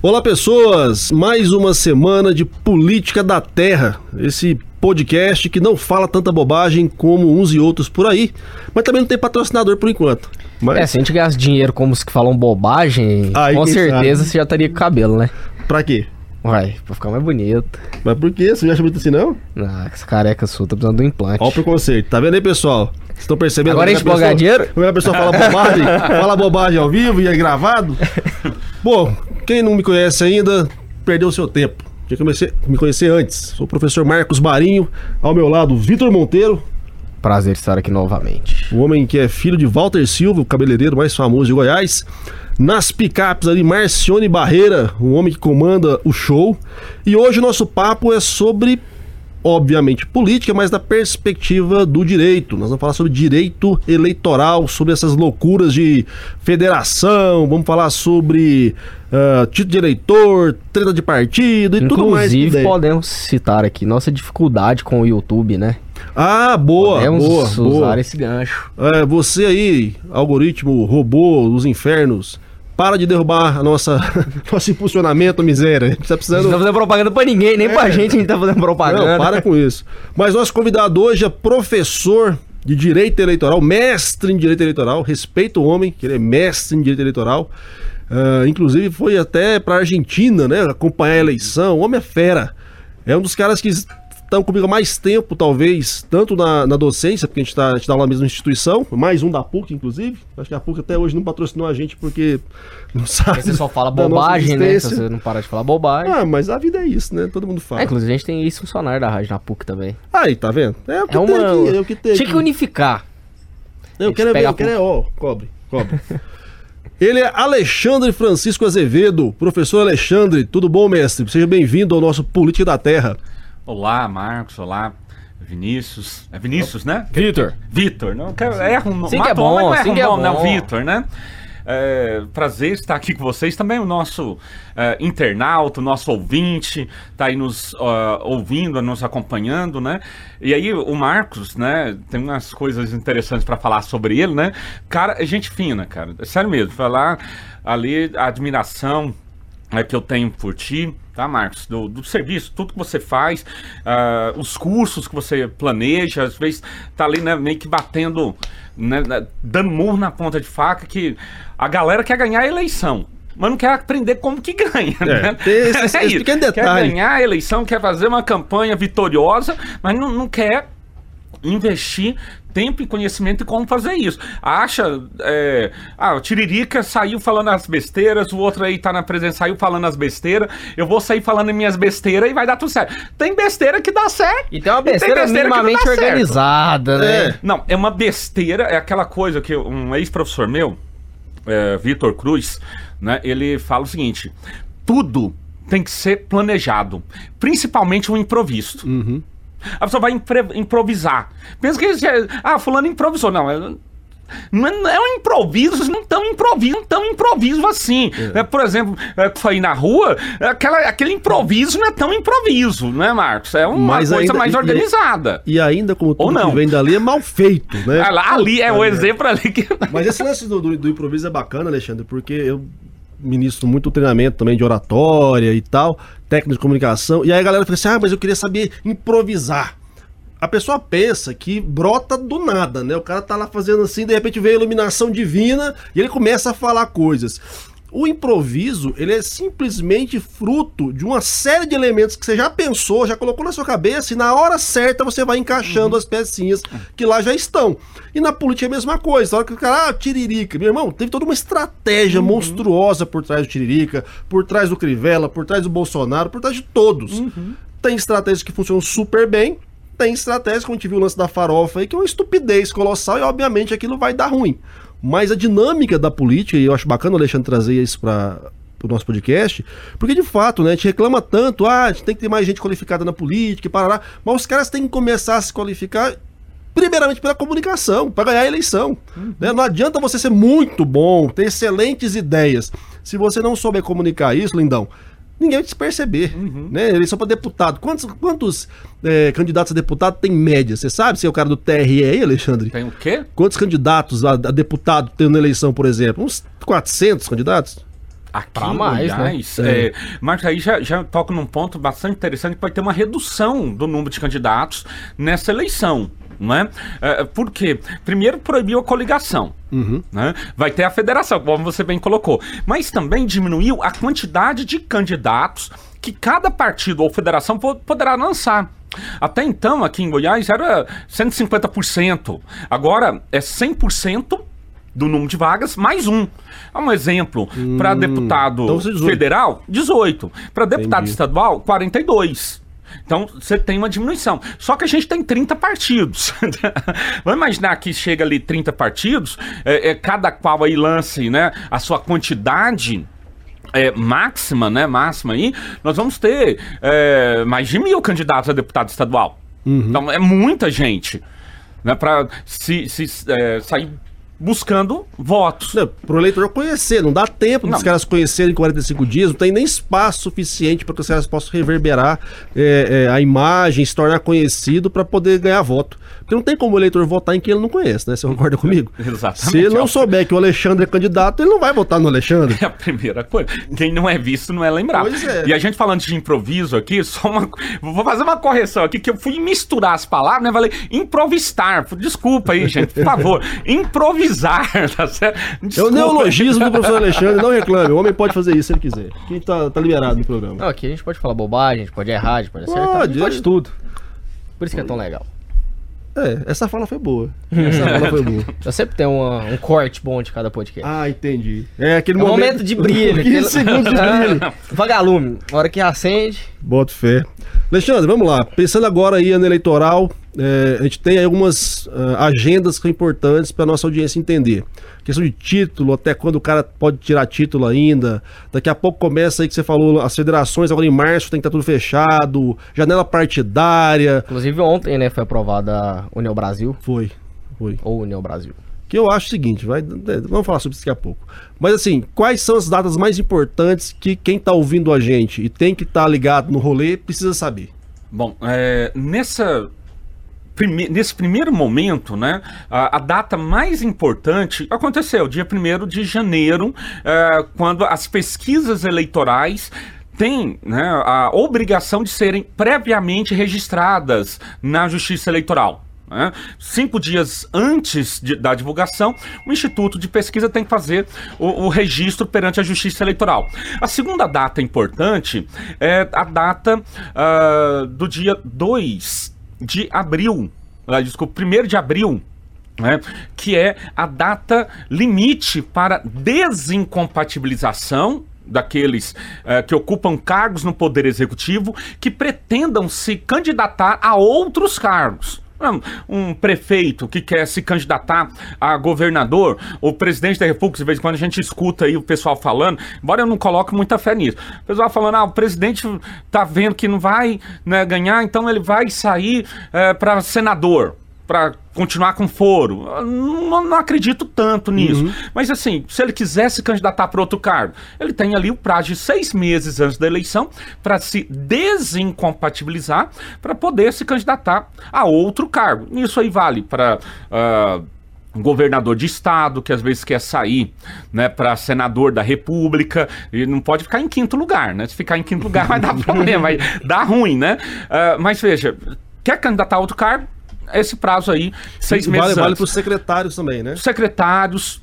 Olá, pessoas! Mais uma semana de Política da Terra. Esse podcast que não fala tanta bobagem como uns e outros por aí, mas também não tem patrocinador por enquanto. Mas... É, se a gente ganhasse dinheiro como os que falam bobagem, Aí, com certeza sabe? você já estaria com cabelo, né? Pra quê? Vai, pra ficar mais bonito. Mas por quê? Você já acha muito assim, não? Ah, essa careca sua, tá precisando de um implante. Olha o preconceito. Tá vendo aí, pessoal? Vocês estão percebendo? Agora a gente pessoa- dinheiro? Como a pessoa fala bobagem, fala bobagem ao vivo e é gravado. Bom, quem não me conhece ainda, perdeu seu tempo. Tinha que comece- me conhecer antes. Sou o professor Marcos Marinho, ao meu lado, Vitor Monteiro, Prazer estar aqui novamente. o homem que é filho de Walter Silva, o cabeleireiro mais famoso de Goiás. Nas picapes ali, Marcione Barreira, o homem que comanda o show. E hoje o nosso papo é sobre, obviamente, política, mas da perspectiva do direito. Nós vamos falar sobre direito eleitoral, sobre essas loucuras de federação, vamos falar sobre ah, título de eleitor, treta de partido e tudo mais. Inclusive, podemos citar aqui nossa dificuldade com o YouTube, né? Ah, boa, podemos boa, usar boa. esse gancho. É, você aí, algoritmo, robô dos infernos, para de derrubar a nossa, nosso impulsionamento, miséria. A gente tá A gente não precisando. tá fazendo propaganda pra ninguém, nem pra gente a gente tá fazendo propaganda. Não, para com isso. Mas nosso convidado hoje é professor de Direito Eleitoral, mestre em Direito Eleitoral. Respeita o homem, que ele é mestre em Direito Eleitoral. Ah, inclusive foi até pra Argentina, né? Acompanhar a eleição. O homem é fera. É um dos caras que estão comigo há mais tempo, talvez, tanto na, na docência, porque a gente, tá, a gente dá lá na mesma instituição, mais um da PUC, inclusive. Acho que a PUC até hoje não patrocinou a gente porque não sabe. Você só fala bobagem, né? Você não parar de falar bobagem. Ah, mas a vida é isso, né? Todo mundo fala. É, inclusive a gente tem ex-funcionário da rádio na PUC também. Aí, tá vendo? É o que É tem uma. aqui, é o que tem Tinha aqui. que unificar. Eu quero ver, eu quero é, ó, cobre, cobre. Ele é Alexandre Francisco Azevedo. Professor Alexandre, tudo bom, mestre? Seja bem-vindo ao nosso Política da Terra. Olá, Marcos. Olá, Vinícius. É Vinícius, né? Vitor. Vitor. Não. Erra um nome. Sim que é homem, bom, não sim um que é né? bom. O Vitor, né? É, prazer estar aqui com vocês. Também o nosso é, internauta, o nosso ouvinte, tá aí nos ó, ouvindo, nos acompanhando, né? E aí o Marcos, né? Tem umas coisas interessantes para falar sobre ele, né? Cara, é gente fina, cara. É sério mesmo. Falar ali a admiração é, que eu tenho por ti, tá, Marcos? Do, do serviço, tudo que você faz, ah, os cursos que você planeja, às vezes tá ali, né, meio que batendo, né, né, dando murro na ponta de faca, que a galera quer ganhar a eleição. Mas não quer aprender como que ganha, né? tem esse- esse isso. pequeno Quer detalhe. ganhar a eleição, quer fazer uma campanha vitoriosa, mas não, não quer investir tempo e conhecimento em como fazer isso. Acha, é, ah, o Tiririca saiu falando as besteiras, o outro aí tá na presença, saiu falando as besteiras, eu vou sair falando minhas besteiras e vai dar tudo certo. Tem besteira que dá certo. E tem uma tem besteira, besteira que não minimamente organizada, né? É. Não, é uma besteira, é aquela coisa que um ex-professor meu, é, Vitor Cruz, né, ele fala o seguinte: tudo tem que ser planejado, principalmente o improviso. A pessoa vai improvisar. Pensa que você- ah, fulano improvisou. Não, é, não é, é um improviso, não tão improviso, não tão improviso assim. né? Por exemplo, é, foi na rua, aquela, aquele improviso não é tão improviso, né, Marcos? É uma Mas coisa ainda- mais e- organizada. E ainda, como tudo não. que vem dali, é mal feito, né? Ah, ali é o exemplo ali que. Mas esse lance do, do, do improviso é bacana, Alexandre, porque eu ministro muito treinamento também de oratória e tal, técnica de comunicação, e aí a galera fica assim, ah, mas eu queria saber improvisar. A pessoa pensa que brota do nada, né? O cara tá lá fazendo assim, de repente vem a iluminação divina e ele começa a falar coisas. O improviso, ele é simplesmente fruto de uma série de elementos que você já pensou, já colocou na sua cabeça e na hora certa você vai encaixando as pecinhas que lá já estão. E na política é a mesma coisa. Na hora que o cara, ah, Tiririca, meu irmão, teve toda uma estratégia monstruosa por trás do Tiririca, por trás do Crivella, por trás do Bolsonaro, por trás de todos. Tem estratégias que funcionam super bem, tem estratégias, como a gente viu o lance da farofa aí, que é uma estupidez colossal e obviamente aquilo vai dar ruim. Mas a dinâmica da política, e eu acho bacana o Alexandre trazer isso para o nosso podcast, porque de fato, né, a gente reclama tanto, ah, a gente tem que ter mais gente qualificada na política e parará, mas os caras têm que começar a se qualificar primeiramente pela comunicação, para ganhar a eleição. né? Não adianta você ser muito bom, ter excelentes ideias, se você não souber comunicar isso, lindão. Ninguém vai te perceber, né? Eleição para deputado. Quantos, quantos é, candidatos a deputado tem em média? Você sabe se é o cara do TRE aí, Alexandre? Tem o quê? Quantos candidatos a, a deputado tem na eleição, por exemplo? Uns 400 candidatos? Aqui Pra mais, né? Goiás, é, mas aí já, já toca num ponto bastante interessante que vai ter uma redução do número de candidatos nessa eleição. Não é? É, por quê? Primeiro proibiu a coligação. né? Vai ter a federação, como você bem colocou. Mas também diminuiu a quantidade de candidatos que cada partido ou federação po- poderá lançar. Até então, aqui em Goiás, era 150%. Agora é 100% do número de vagas, mais um. É um exemplo. Para deputado então você 18. federal, 18. Para deputado Entendi. estadual, 42. Então, você tem uma diminuição. Só que a gente tem 30 partidos. Vamos imaginar que chega ali 30 partidos, é, é, cada qual aí lance né, a sua quantidade é, máxima, né? Máxima aí, nós vamos ter é, mais de mil candidatos a deputado estadual. Então, é muita gente. Né, para se, se, é, sair buscando votos. Não, pro eleitor conhecer, não dá tempo Não. dos caras conhecerem em 45 dias, não tem nem espaço suficiente para que os caras possam reverberar é, é, a imagem, se tornar conhecido para poder ganhar voto. Porque não tem como o eleitor votar em quem ele não conhece, né? Você concorda comigo? Exatamente. Se ele não souber que o Alexandre é candidato, ele não vai votar no Alexandre. É a primeira coisa. Quem não é visto não é lembrado. Pois é. E a gente falando de improviso aqui, só uma. Vou fazer uma correção aqui, que eu fui misturar as palavras, né? Falei improvisar. Desculpa aí, gente, por favor. Improvisar, tá certo? É o Desculpa. neologismo do professor Alexandre, não reclame. O homem pode fazer isso se ele quiser. Quem tá, tá liberado no programa. Não, aqui a gente pode falar bobagem, a gente pode errar, a gente pode acertar, a Pode, gente pode tudo. Por isso que é tão legal. É, essa fala foi boa. Essa fala foi boa. Eu sempre tem uma- um corte bom de cada podcast. Ah, entendi. É aquele É um momento de brilho. 15 segundos de brilho. Vagalume. Hora que acende. Boto fé. Alexandre, vamos lá. Pensando agora aí ano eleitoral, é, a gente tem algumas ah, agendas que são importantes para nossa audiência entender. Questão de título, até quando o cara pode tirar título ainda. Daqui a pouco começa aí que você falou, as federações agora em março tem que estar tudo fechado, janela partidária. Inclusive ontem, né, foi aprovada a União Brasil. Foi, foi. Ou União Brasil. Que eu acho o seguinte, vai, é, vamos falar sobre isso daqui a pouco. Mas assim, quais são as datas mais importantes que quem tá ouvindo a gente e tem que estar ligado no rolê precisa saber? Bom, é, nessa prime- nesse primeiro momento, né, a, a data mais importante aconteceu dia 1 de janeiro, é, quando as pesquisas eleitorais têm né, a obrigação de serem previamente registradas na Justiça Eleitoral. né? Cinco dias antes de- da divulgação, o Instituto de Pesquisa tem que fazer o, o registro perante a Justiça Eleitoral. A segunda data importante é a data ah, do dia 2 de abril, desculpa, 1 de abril, né, que é a data limite para desincompatibilização daqueles eh, que ocupam cargos no Poder Executivo que pretendam se candidatar a outros cargos. Um- Um prefeito que quer se candidatar a governador, o presidente da República, de vez em quando a gente escuta aí o pessoal falando, embora eu não coloque muita fé nisso. O pessoal falando, ah, o presidente tá vendo que não vai né, ganhar, então ele vai sair para senador para continuar com foro. Não, não acredito tanto nisso. Mas assim, se ele quiser se candidatar para outro cargo, ele tem ali o prazo de seis meses antes da eleição para se desincompatibilizar para poder se candidatar a outro cargo. Isso aí vale para um governador de estado que às vezes quer sair, né, para senador da República e não pode ficar em quinto lugar, né? Se ficar em quinto lugar vai dar problema, vai dar ruim, né? Ah, mas veja, quer candidatar a outro cargo? Esse prazo aí, seis Isso meses vale, vale para os secretários também, né? Secretários,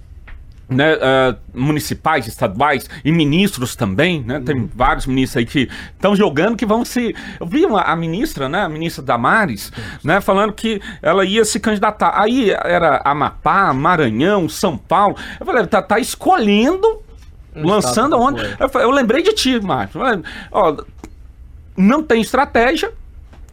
né, ah, municipais, estaduais e ministros também, né? Tem vários ministros aí que estão jogando que vão se. Eu vi uma, a ministra, né? A ministra Damares, né? Falando que ela ia se candidatar. Aí era Amapá, Maranhão, São Paulo. Eu falei, tá, tá escolhendo, lançando estado aonde. foi. Eu, eu lembrei de ti, Márcio. Ó, não tem estratégia,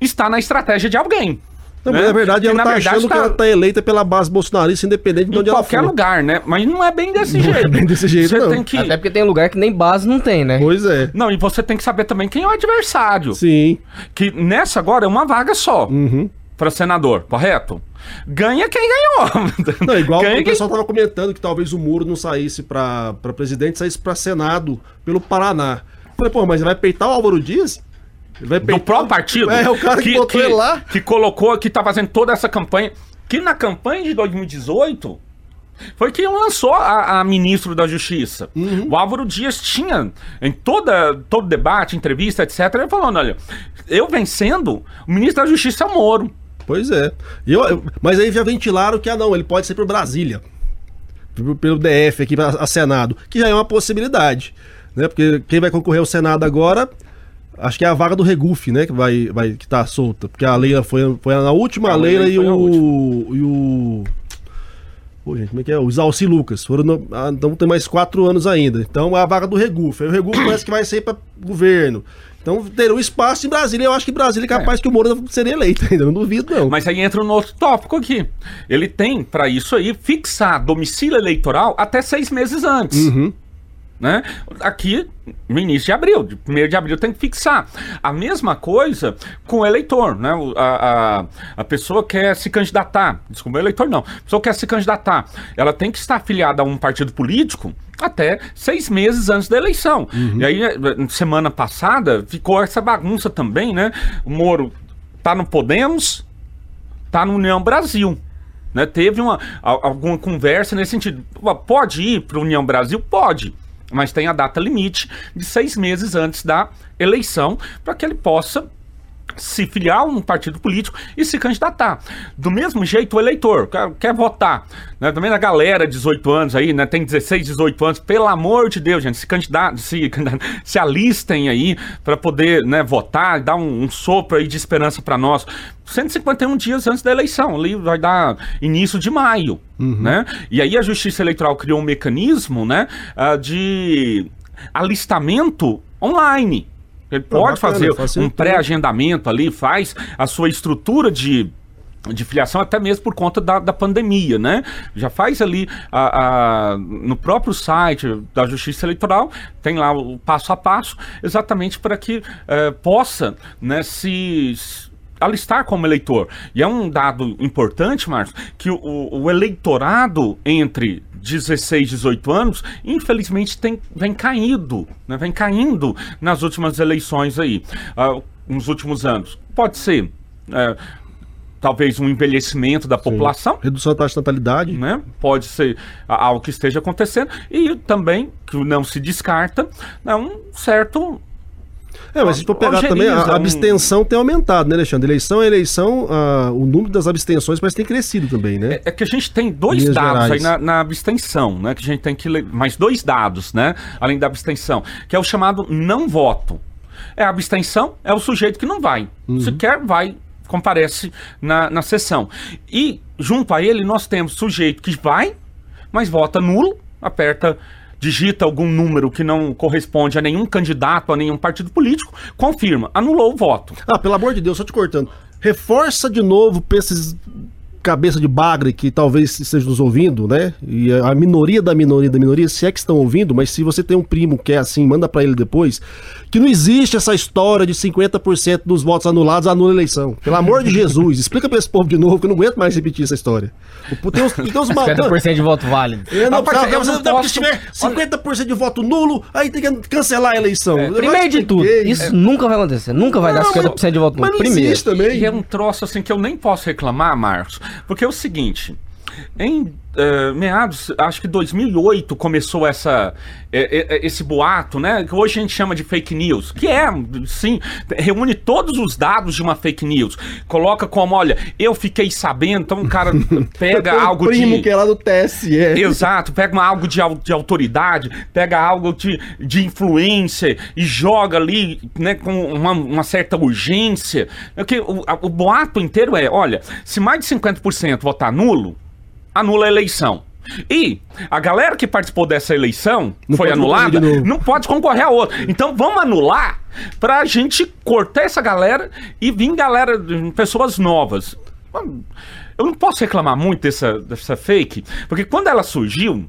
está na estratégia de alguém. Não, né? mas na verdade, Que, ela na tá verdade, achando que tá- ela tá eleita pela base bolsonarista, independente de em onde ela qualquer for. lugar, né? Mas não é bem desse Não é jeito. bem desse jeito, Você não. tem que. Até porque tem lugar que nem base não tem, né? Pois é. Não, e você tem que saber também quem é o adversário. Sim. Que nessa agora é uma vaga só Uhum. para senador, correto? Ganha quem ganhou. Não, igual Ganha o quem- pessoal tava comentando que talvez o muro não saísse pra, pra presidente, saísse pra Senado pelo Paraná. Falei, pô, mas ele vai peitar o Álvaro Dias? Do próprio partido. É, o cara que, botou ele lá. Que colocou, que tá fazendo toda essa campanha. Que na campanha de 2018, foi quem lançou a, a ministro da Justiça. O Álvaro Dias tinha, em toda, todo debate, entrevista, etc., ele falando: olha, eu vencendo, o ministro da Justiça é o Moro. Pois é. Eu- eu- mas aí já ventilaram que, ah, não, ele pode ser por Brasília. Pelo DF aqui, a Senado. Que já é uma possibilidade. Né? Porque quem vai concorrer ao Senado agora, acho que é a vaga do Regufe, né? Que, vai, vai, que tá solta. Porque a Leila foi, foi na última, a Leila Leila e o. E o. Pô, gente, como é que é? O Zalci Lucas. Foram no- ah, então tem mais quatro anos ainda. Então é a vaga do Regufe. Aí o Regufe parece que vai ser para governo. Então terá um espaço em Brasília. Eu acho que Brasília é capaz que o Moro seria eleito ainda. Não duvido, não. Mas aí entra um outro tópico aqui. Ele tem, para isso aí, fixar domicílio eleitoral até seis meses antes. Uhum. Né? Aqui, no início de abril, de 1 de abril tem que fixar. A mesma coisa com o eleitor, né? O- A, a, a pessoa quer se candidatar, desculpa, o eleitor não, a pessoa quer se candidatar, ela tem que estar afiliada a um partido político até seis meses antes da eleição. E aí, eh, semana passada, ficou essa bagunça também, né? O Moro tá no Podemos, tá no União Brasil. Né? Teve uma, alguma conversa nesse sentido. Pode ir para União Brasil? Pode. Mas tem a data limite de seis meses antes da eleição para que ele possa se filiar a um partido político e se candidatar. Do mesmo jeito, o eleitor quer, quer votar. Né? Também a galera, 18 anos aí, né? tem 16, 18 anos, pelo amor de Deus, gente, se candidatem, se, se alistem aí para poder né, votar, dar um, um sopro aí de esperança para nós. 151 dias antes da eleição, ali vai dar início de maio, né? E aí a Justiça Eleitoral criou um mecanismo, né, ah, de alistamento online. Ele pode bacana, fazer um facilitou. pré-agendamento ali, faz a sua estrutura de de filiação até mesmo por conta da, da pandemia, né? Já faz ali a, a- no próprio site da Justiça Eleitoral, tem lá o passo a passo, exatamente para que eh, possa né, se alistar como eleitor. E é um dado importante, Marcos, que o, o eleitorado entre 16 e 18 anos, infelizmente, tem, vem caindo, né? vem caindo nas últimas eleições aí, ah, nos últimos anos. Pode ser. eh, talvez um envelhecimento da população, Redução da taxa de natalidade. né? Pode ser algo que esteja acontecendo e também que não se descarta né, um certo É, mas se for pegar também, a, um- abstenção tem aumentado, né, Alexandre? Eleição é eleição, ah, o número das abstenções parece que tem crescido também, né? É, é que a gente tem dois Linhas dados gerais. aí na, na abstenção, né? Que a gente tem que ler. Mais dois dados, né? Além da abstenção, que é o chamado não voto. É a abstenção, é o sujeito que não vai. Uhum. Se quer, vai, comparece na, na sessão. E junto a ele nós temos sujeito que vai, mas vota nulo, aperta. Digita algum número que não corresponde a nenhum candidato, a nenhum partido político, confirma, anulou o voto. Ah, pelo amor de Deus, só te cortando. Reforça de novo pra esses cabeça de bagre que talvez estejam nos ouvindo, né? E a minoria da minoria da minoria, se é que estão ouvindo, mas se você tem um primo que é assim, manda pra ele depois, que não existe essa história de 50% dos votos anulados anula a eleição. Pelo amor de Jesus, explica pra esse povo de novo, que eu não aguento mais repetir essa história. Tem uns, tem uns ma- 50% de voto válido. É, não, Ah, cara, eu você não posso- se tiver 50% de voto nulo, aí tem que cancelar a eleição. Eu Primeiro de tudo, expliquei. isso nunca vai acontecer. Nunca vai dar Não, 50% de voto mas nulo. não Primeiro. existe também. E é um troço assim que eu nem posso reclamar, Marcos, porque é o seguinte. Em eh, meados, acho que 2008 começou essa, eh, eh, esse boato, né? Que hoje a gente chama de fake news. Que é, sim, reúne todos os dados de uma fake news. Coloca como, olha, eu fiquei sabendo, então o cara pega algo primo de. que é lá do TSE. Exato, pega uma- algo de, de autoridade, pega algo de, de influência e joga ali, né, com uma, uma certa urgência. É que o, a- o boato inteiro é, olha, se mais de 50% votar nulo, anula a eleição. E a galera que participou dessa eleição Não foi anulada, não pode concorrer a outra. Então vamos anular pra gente cortar essa galera e vir galera, pessoas novas. Eu não posso reclamar muito dessa, dessa fake, porque quando ela surgiu,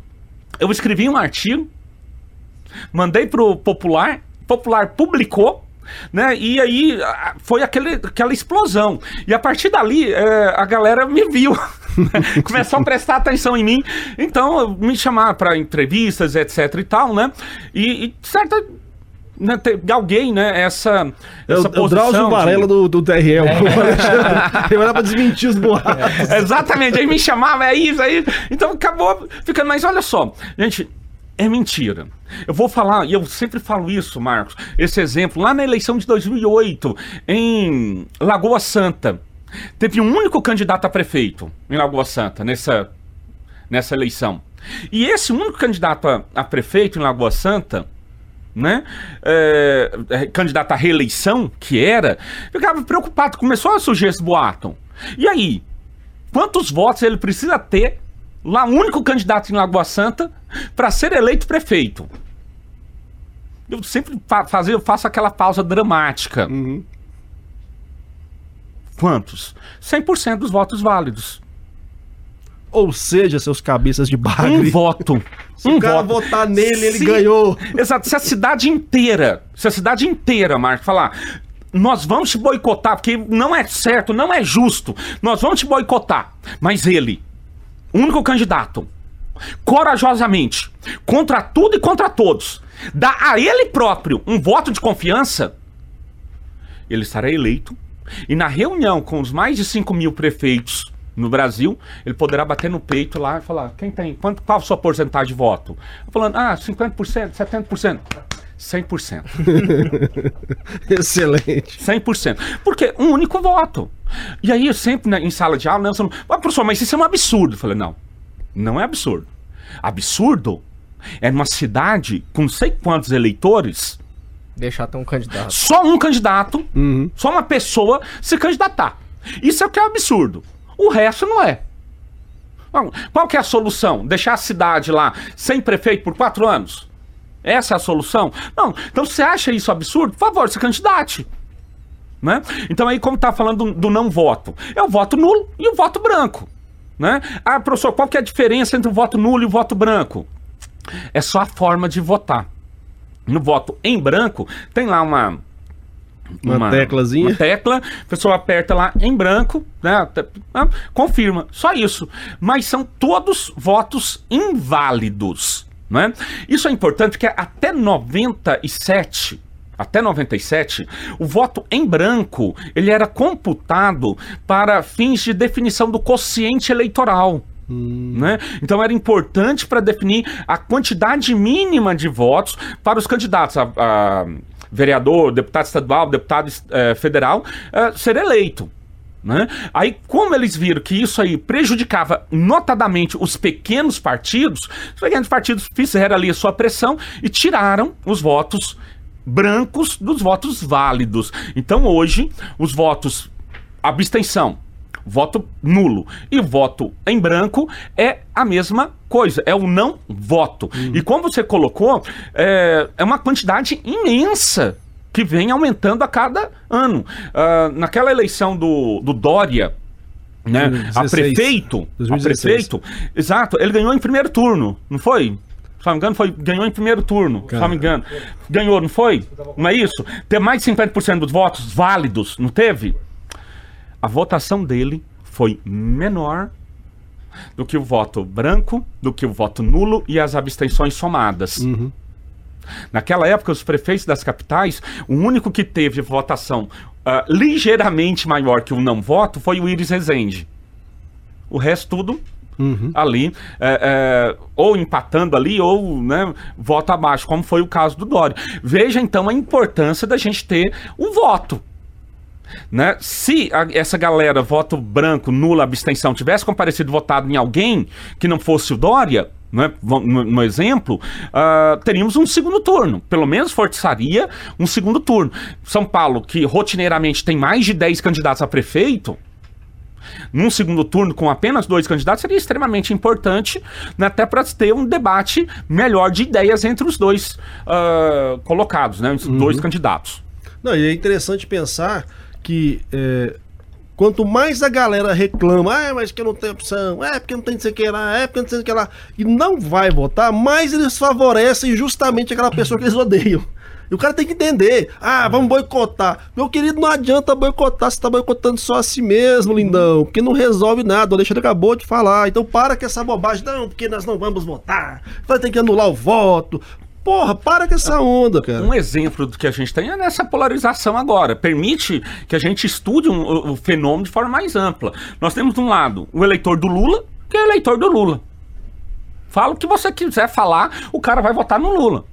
eu escrevi um artigo, mandei pro Popular, Popular publicou, né? E aí foi aquele, aquela explosão. E a partir dali é, a galera me viu. né? Começou a prestar atenção em mim. Então me chamar para entrevistas, etc e tal, né? E, e certa né, galguei, né, essa, É o, essa é o Drauzio de- É. Varela do, do TRL. Ele vai lá pra desmentir os boatos. Exatamente, aí me chamava, é isso, aí. Então acabou ficando. Mas olha só, gente, é mentira. Eu vou falar, e eu sempre falo isso, Marcos, esse exemplo, lá na eleição de 2008, em Lagoa Santa, teve um único candidato a prefeito em Lagoa Santa, nessa, nessa eleição. E esse único candidato a, a prefeito em Lagoa Santa, né? é, é, candidato à reeleição, que era, ficava preocupado, começou a surgir esse boato. E aí, quantos votos ele precisa ter, lá, o único candidato em Lagoa Santa, para ser eleito prefeito? Eu sempre fa fazer, eu faço aquela pausa dramática. Quantos? 100% dos votos válidos. Ou seja, seus cabeças de Um bagre. voto. Se um o cara voto. votar nele, ele Se- ganhou. Exato. Se a cidade inteira, se a cidade inteira, Marco, falar, nós vamos te boicotar, porque não é certo, não é justo, nós vamos te boicotar. Mas ele, único candidato, corajosamente, contra tudo e contra todos, dá a ele próprio um voto de confiança, ele estará eleito. E na reunião com os mais de 5 mil prefeitos no Brasil, ele poderá bater no peito lá e falar: quem tem? Quanto, qual a sua porcentagem de voto? Falando, ah, 50%, 70%. 100%. Excelente. 100%. Porque um único voto. E aí, eu sempre né, em sala de aula, Nelson, ah, professor, mas isso é um absurdo. Eu falei, não, não é absurdo. Absurdo é numa cidade com não sei quantos eleitores, Deixar ter um candidato. só um candidato, só uma pessoa se candidatar. Isso é o que é absurdo. O resto não é. Qual que é a solução? Deixar a cidade lá sem prefeito por quatro anos? Essa é a solução? Não. Então, você acha isso absurdo, por favor, se candidate. Né? Então, aí, como tá falando do, do não voto, é o voto nulo e o voto branco. Né? Ah, professor, qual que é a diferença entre o voto nulo e o voto branco? É só a forma de votar. No voto em branco, tem lá uma. Uma teclazinha. Uma tecla, a pessoa aperta lá em branco, né? ah, Confirma. Só isso. Mas são todos votos inválidos. Né? Isso é importante porque até 97. Até 97, o voto em branco ele era computado para fins de definição do quociente eleitoral. Né? Então era importante para definir a quantidade mínima de votos para os candidatos a, a vereador, deputado estadual, deputado eh, federal eh, ser eleito. Né? Aí, como eles viram que isso aí prejudicava notadamente os pequenos partidos, os pequenos partidos fizeram ali a sua pressão e tiraram os votos brancos dos votos válidos. Então, hoje, os votos abstenção, voto nulo e voto em branco é a mesma coisa, é o não voto. E como você colocou, é, é uma quantidade imensa que vem aumentando a cada ano. Ah, naquela eleição do, do Dória, né, a 2016. prefeito, a 2016. prefeito, exato, ele ganhou em primeiro turno, não foi? Se não me engano, foi, ganhou em primeiro turno, se não me engano. Ganhou, não foi? Não é isso? Ter mais de 50% dos votos válidos, não teve? a votação dele foi menor do que o voto branco, do que o voto nulo e as abstenções somadas. Naquela época, os prefeitos das capitais, o único que teve votação ah, ligeiramente maior que o não voto foi o Iris Rezende. O resto tudo ali, é, é, ou empatando ali, ou né, voto abaixo, como foi o caso do Dória. Veja então a importância da gente ter o voto. Né? Se a- essa galera, voto branco, nula, abstenção, tivesse comparecido votado em alguém que não fosse o Dória, né, no, exemplo, ah, teríamos um segundo turno. Pelo menos forçaria um segundo turno. São Paulo, que rotineiramente tem mais de 10 candidatos a prefeito, num segundo turno com apenas dois candidatos seria extremamente importante, né, até para ter um debate melhor de ideias entre os dois ah, colocados, né, os dois candidatos. Não, e é interessante pensar que é, quanto mais a galera reclama, ah, mas que não tem opção, é porque não tem não sei que lá, é porque não tem o que lá, e não vai votar, mais eles favorecem justamente aquela pessoa que eles odeiam. E o cara tem que entender, ah, vamos boicotar. Meu querido, não adianta boicotar, você tá boicotando só a si mesmo, lindão, porque não resolve nada, o Alexandre acabou de falar. Então para com essa bobagem, não, porque nós não vamos votar, vai ter que anular o voto. Porra, para com essa onda, cara. Um exemplo do que a gente tem é nessa polarização agora. Permite que a gente estude um, o, o fenômeno de forma mais ampla. Nós temos de um lado o eleitor do Lula, que é eleitor do Lula. Fala o que você quiser falar, o cara vai votar no Lula.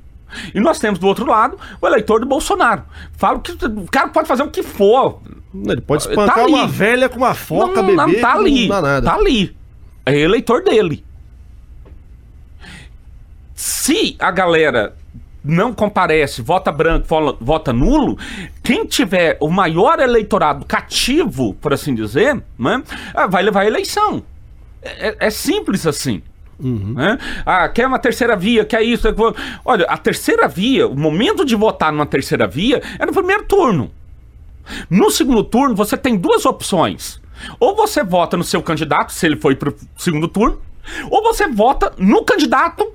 E nós temos do outro lado o eleitor do Bolsonaro. Fala que o cara pode fazer o que for. Ele pode espancar Tá uma velha com uma foca, não, bebê. não, tá ali. Não dá nada. Tá ali. É eleitor dele. Se a galera não comparece, vota branco, vota nulo, quem tiver o maior eleitorado cativo, por assim dizer, né, ah, vai levar a eleição. É, é- é simples assim. né? Ah, quer uma terceira via, quer isso. Olha, a terceira via, o momento de votar numa terceira via é no primeiro turno. No segundo turno, você tem duas opções. Ou você vota no seu candidato, se ele foi pro segundo turno, ou você vota no candidato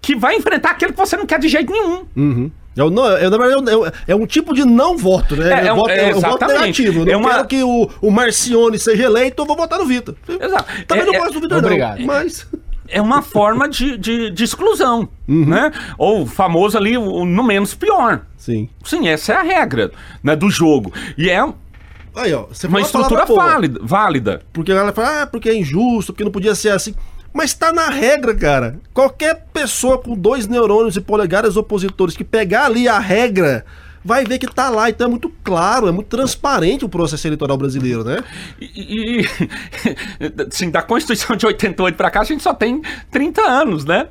que vai enfrentar aquele que você não quer de jeito nenhum. Uhum. É, o não, é, na verdade, é um- é tipo de não voto, né? É, é um- voto, é, é voto negativo. Eu não É uma- quero que o, o Marcione seja eleito, eu vou votar no Vitor. Exato. Também É- não é- gosto do Vitor, obrigado. não. Mas. É uma forma de, de, de exclusão, né? Ou o famoso ali, o, no menos pior. Sim. Sim, essa é a regra né, do jogo. E é Aí, ó. Uma estrutura válida, válida. Porque a galera fala, ah, porque é injusto, porque não podia ser assim. Mas tá na regra, cara. Qualquer pessoa com dois neurônios e polegares opositores que pegar ali a regra vai ver que tá lá. Então é muito claro, é muito transparente o processo eleitoral brasileiro, né? E, e assim, da Constituição de 88 pra cá, a gente só tem 30 anos, né?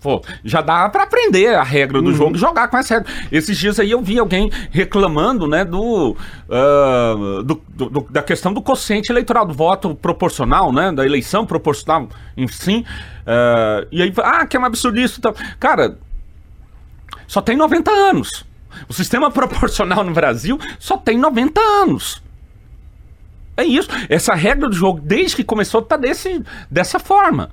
Pô, já dá pra aprender a regra do jogo e jogar com essa regra. Esses dias aí eu vi alguém reclamando, né, do, ah, do- do- do- da questão do quociente eleitoral, do voto proporcional, né, da eleição proporcional, enfim. Ah, e aí, ah, que é um absurdo isso. e tal. Cara, só tem 90 anos. O sistema proporcional no Brasil só tem 90 anos. É isso. Essa regra do jogo, desde que começou, tá desse, dessa forma.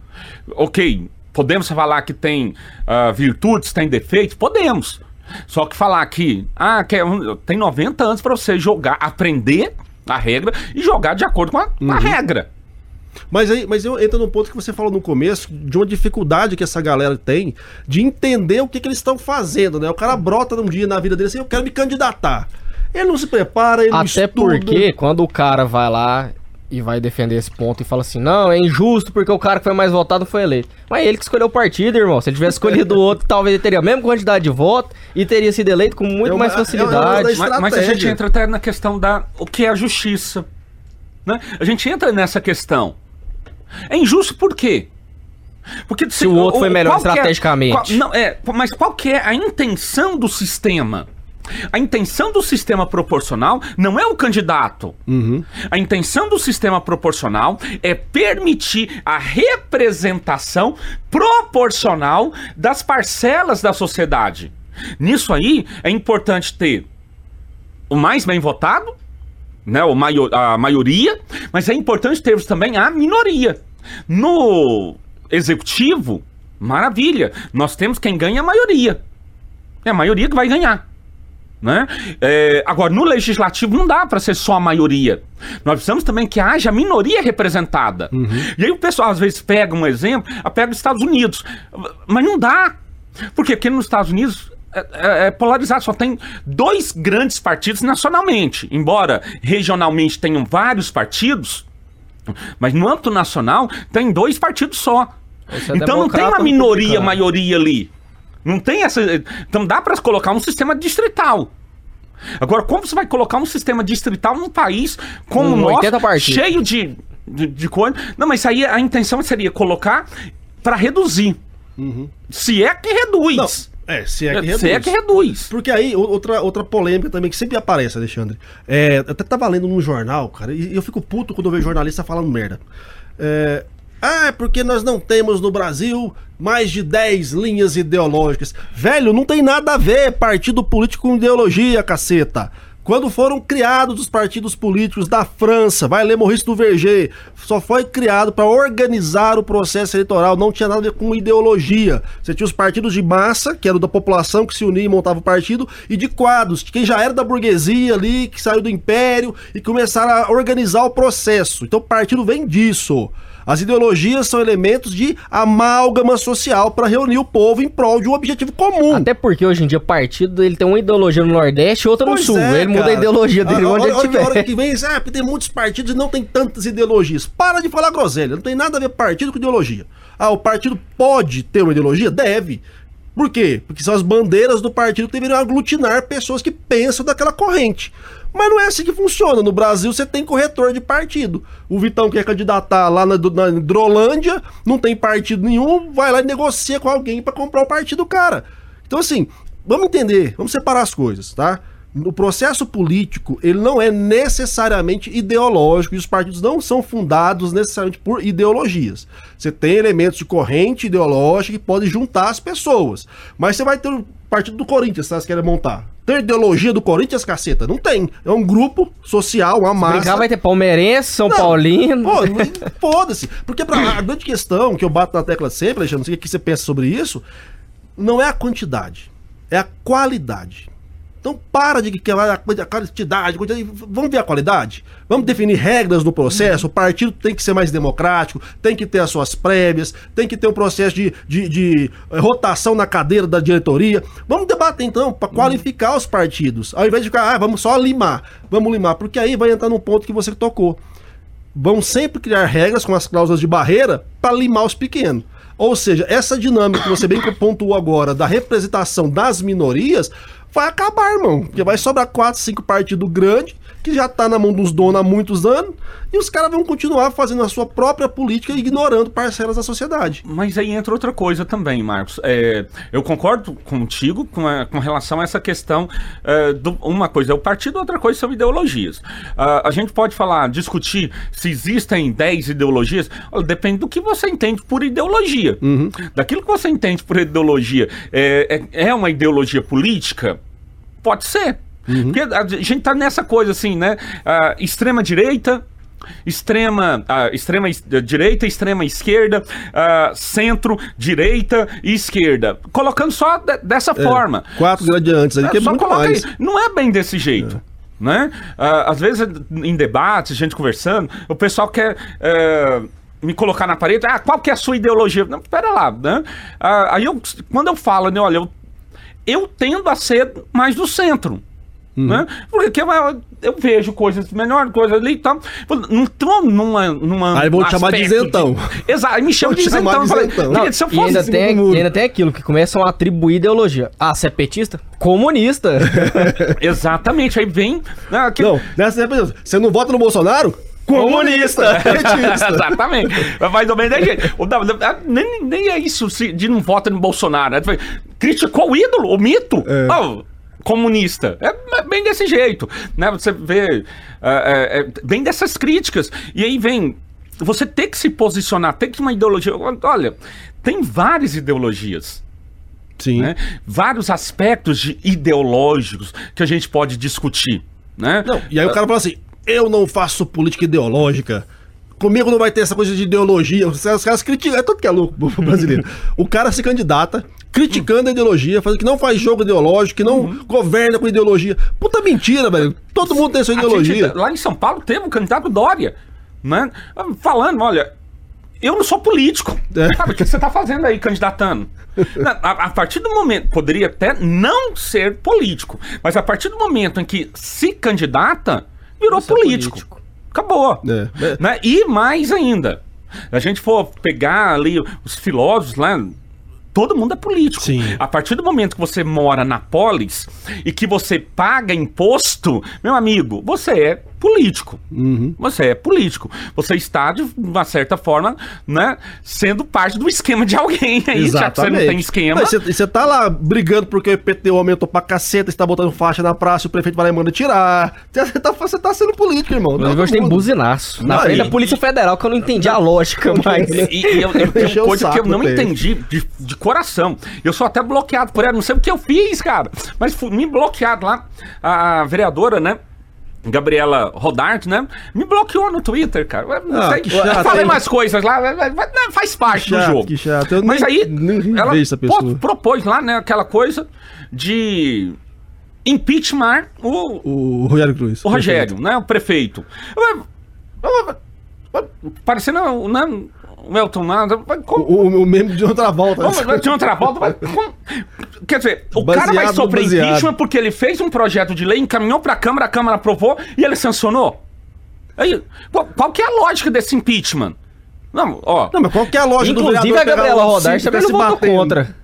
Ok, podemos falar que tem ah, virtudes, tem defeitos? Podemos. Só que falar que ah, que é um- tem 90 anos para você jogar, aprender a regra e jogar de acordo com a, com a regra. Mas aí, mas eu entro num ponto que você falou no começo, de uma dificuldade que essa galera tem de entender o que, que eles estão fazendo, né? O cara brota num dia na vida dele assim, eu quero me candidatar. Ele não se prepara, ele não Até estuda. porque quando o cara vai lá e vai defender esse ponto e fala assim, não, é injusto porque o cara que foi mais votado foi eleito. Mas é ele que escolheu o partido, irmão. Se ele tivesse escolhido o outro, talvez ele teria a mesma quantidade de voto e teria sido eleito com muito É uma- mais é facilidade. é Mas, mas a gente entra até na questão da o que é a justiça. Né? A gente entra nessa questão. É injusto por quê? Porque Se o outro foi melhor que é- estrategicamente. qual- não, é, mas qual que é a intenção do sistema? A intenção do sistema proporcional não é o candidato. A intenção do sistema proporcional é permitir a representação proporcional das parcelas da sociedade. Nisso aí é importante ter o mais bem votado, né, o maior, a maioria, mas é importante termos também a minoria. No executivo, maravilha, nós temos quem ganha a maioria. É a maioria que vai ganhar. Né? É, agora, no legislativo não dá para ser só a maioria. Nós precisamos também que haja a minoria representada. E aí o pessoal às vezes pega um exemplo, ah, pega os Estados Unidos. Mas não dá. Por quê? Porque nos Estados Unidos é, é- é polarizado, só tem dois grandes partidos nacionalmente. Embora regionalmente tenham vários partidos, mas no âmbito nacional tem dois partidos só. É então não tem uma minoria, maioria ali. Não tem essa. Então dá para colocar um sistema distrital. Agora, como você vai colocar um sistema distrital num país como Com o nosso, 80 partidos. cheio de, de, de coisa? Não, mas isso aí a intenção seria colocar para reduzir. Se é que reduz. Não, é, se é que reduz. Se é que reduz. Porque aí, outra, outra polêmica também que sempre aparece, Alexandre. É, eu até tava lendo num jornal, cara, e eu fico puto quando eu vejo jornalista falando merda. É, ah, é porque nós não temos no Brasil mais de 10 linhas ideológicas. Velho, não tem nada a ver partido político com ideologia, caceta. Quando foram criados os partidos políticos da França, vai ler Maurice do Verger, só foi criado para organizar o processo eleitoral, não tinha nada a ver com ideologia. Você tinha os partidos de massa, que eram da população que se unia e montava o partido, e de quadros, quem já era da burguesia ali, que saiu do império e começaram a organizar o processo. Então o partido vem disso. As ideologias são elementos de amálgama social para reunir o povo em prol de um objetivo comum. Até porque hoje em dia o partido ele tem uma ideologia no Nordeste e outra no Pois Sul. é, ele muda a cara. ideologia dele Ah, onde olha- ele olha que hora que vem, ah, porque tem muitos partidos e não tem tantas ideologias. Para de falar groselha, não tem nada a ver partido com ideologia. Ah, o partido pode ter uma ideologia? Deve. Por quê? Porque são as bandeiras do partido que deveriam aglutinar pessoas que pensam daquela corrente. Mas não é assim que funciona. No Brasil você tem corretor de partido. O Vitão quer candidatar lá na, na Hidrolândia, não tem partido nenhum, vai lá e negocia com alguém para comprar o partido do cara. Então, assim, vamos entender, vamos separar as coisas, tá? O processo político, ele não é necessariamente ideológico e os partidos não são fundados necessariamente por ideologias. Você tem elementos de corrente ideológica que podem juntar as pessoas. Mas você vai ter o partido do Corinthians, se vocês querem montar. Tem ideologia do Corinthians, caceta? Não tem. É um grupo social, uma massa. Brincar vai ter palmeirense, São Não, Paulino. Pô, foda-se. Porque pra, a grande questão que eu bato na tecla sempre, Alexandre, não sei o que você pensa sobre isso, não é a quantidade, é a qualidade. Então para de que a quantidade, quantidade, vamos ver a qualidade. Vamos definir regras no processo. O partido tem que ser mais democrático, tem que ter as suas prévias, tem que ter um processo de, de, de, eh, rotação na cadeira da diretoria. Vamos debater então para qualificar os partidos, ao invés de ficar, ah, vamos só limar, vamos limar, porque aí vai entrar num ponto que você tocou vão sempre criar regras com as cláusulas de barreira para limar os pequenos. Ou seja, essa dinâmica que você bem pontuou agora da representação das minorias vai acabar, irmão. Porque vai sobrar quatro, cinco partidos grandes que já tá na mão dos donos há muitos anos e os caras vão continuar fazendo a sua própria política ignorando parcelas da sociedade. Mas aí entra outra coisa também, Marcos. É, eu concordo contigo com, a- com relação a essa questão. é, do- uma coisa é o partido, outra coisa são ideologias. Ah, a gente pode falar, discutir se existem 10 ideologias. Depende do que você entende por ideologia. Daquilo que você entende por ideologia é, é, é uma ideologia política? Pode ser. Porque a gente tá nessa coisa assim, né? Ah, extrema direita, extrema, ah, extrema es- direita, extrema esquerda, ah, centro, direita e esquerda. Colocando só de- dessa forma. Quatro gradientes ali, É, que é só muito mais. aí. Não é bem desse jeito. Né? Ah, às vezes, em debates, gente conversando, o pessoal quer. eh, me colocar na parede, ah, qual que é a sua ideologia? Não, pera lá, né? Ah, aí eu, quando eu falo, né, olha, eu, eu tendo a ser mais do centro. Uhum. Né? Porque eu, eu vejo coisas melhor, coisas ali e tal. Não tô numa. numa Aí vão te chamar de isentão. Exato, aí me chamam Vão de isentão. de Eu falei, isentão. "Querido, se eu E fosse ainda, em cima tem, e ainda tem aquilo que começam a atribuir ideologia. Ah, você é petista? Comunista. Exatamente, aí vem. né, aquele- Não, nessa época, você não vota no Bolsonaro? Comunista! Petista. Exatamente. Mais ou menos é Nem, nem é isso se- de não vota no Bolsonaro. né? Criticou o ídolo, o mito. É. Oh, comunista. É é bem desse jeito. Né? Você vê é, é, é bem dessas críticas. E aí vem. Você tem que se posicionar, tem que ter uma ideologia. Olha, tem várias ideologias Sim. né? Vários aspectos de ideológicos que a gente pode discutir, né? Não, e aí o cara fala assim: eu não faço política ideológica. Comigo não vai ter essa coisa de ideologia. Os caras, os caras criticam. É tudo que é louco pro brasileiro. o cara se candidata, criticando a ideologia, falando que não faz jogo ideológico, que não Uhum. governa com ideologia. Puta mentira, velho. Todo mundo tem sua ideologia. gente, lá em São Paulo teve um candidato Dória, né? Falando, olha, eu não sou político. É. Sabe o que você está fazendo aí, candidatando? Na- a, a partir do momento, poderia até não ser político, mas a partir do momento em que se candidata, virou é político. político. Acabou. É. É. Né? E mais ainda, a gente for pegar ali os filósofos lá, todo mundo é político. Sim. A partir do momento que você mora na polis e que você paga imposto, meu amigo, você é político. Uhum. Você é político. Você está, de uma certa forma, né, sendo parte do esquema de alguém aí, já que você não tem esquema. Mas Você, você tá lá brigando porque o IPTU aumentou pra caceta, você tá botando faixa na praça, o prefeito vai lá e manda tirar. Você tá, você tá sendo político, irmão. Inclusive, hoje tem buzinaço. Na Não, frente da Polícia Federal, que eu não entendi a lógica, mas. E, e eu, eu o coisa que eu não PM. entendi de, de coração. Eu sou até bloqueado por ela, não sei o que eu fiz, cara. Mas fui me bloqueado lá. A, a vereadora, né? Gabriela Rodarte, né? Me bloqueou no Twitter, cara. Não Ah, sei. que chato, falei mais coisas lá, faz parte chato, do jogo. que chato. Eu Mas nem- aí, nem ela essa pessoa. propôs lá, né, aquela coisa de impeachment o, O Rogério Cruz. o Rogério, né? O prefeito. Parecendo né, o Elton Nada. O, o, o meme de outra volta. De outra volta. Mas, como- quer dizer, o cara vai Baseado sofrer baseado. impeachment porque ele fez um projeto de lei, encaminhou pra Câmara, a Câmara aprovou e ele sancionou. Aí, qual, qual que é a lógica desse impeachment? Não, ó. Não, mas qual que é a lógica do Inclusive a Gabriela Rodar também não se votou batendo? contra.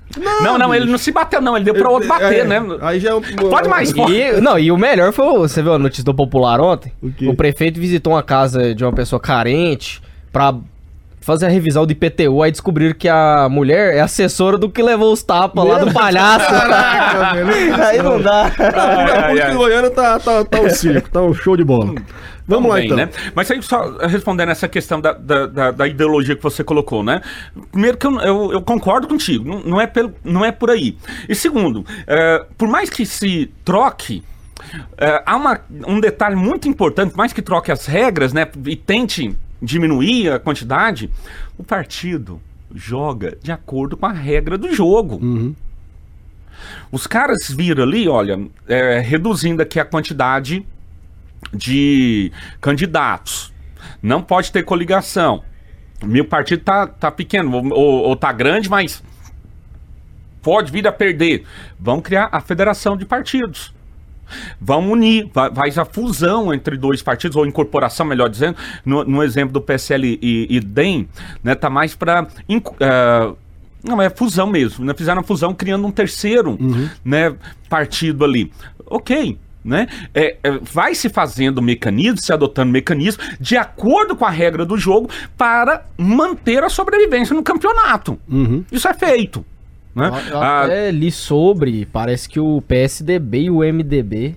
Não, não, ele não se bateu, não. Ele deu pra outro bater, É, né? Aí já é um- Pode mais, pode. E, não, e o melhor foi, o- você viu a notícia do Popular ontem? O quê? O prefeito visitou uma casa de uma pessoa carente pra fazer a revisão do IPTU, aí descobriram que a mulher é assessora do que levou os tapas lá do palhaço. Caraca, velho. aí não dá. A ai, ai. de Goiânia tá, tá, tá um circo, tá um show de bola. Vamos lá Bem, então. né? Mas aí só respondendo essa questão da, da, da- da ideologia que você colocou, né? Primeiro que eu, eu, eu concordo contigo, não, não, é pelo, não é por aí. E segundo, é, por mais que se troque, é, há uma, um detalhe muito importante, por mais que troque as regras, né? E tente diminuir a quantidade, o partido joga de acordo com a regra do jogo. Os caras viram ali, olha, é, reduzindo aqui a quantidade de candidatos. Não pode ter coligação. Meu partido tá, tá pequeno, ou, ou, ou tá grande, mas pode vir a perder. Vão criar a federação de partidos. Vão unir, vai, faz a fusão entre dois partidos, ou incorporação, melhor dizendo. No, no exemplo do PSL e, e DEM, né, tá mais para não, é fusão mesmo. Né? Fizeram a fusão criando um terceiro né, partido ali. Ok. Né? É, é, vai se fazendo mecanismo, se adotando mecanismo de acordo com a regra do jogo para manter a sobrevivência no campeonato. Isso é feito. Né? Eu Ah, até li sobre, parece que o PSDB e o MDB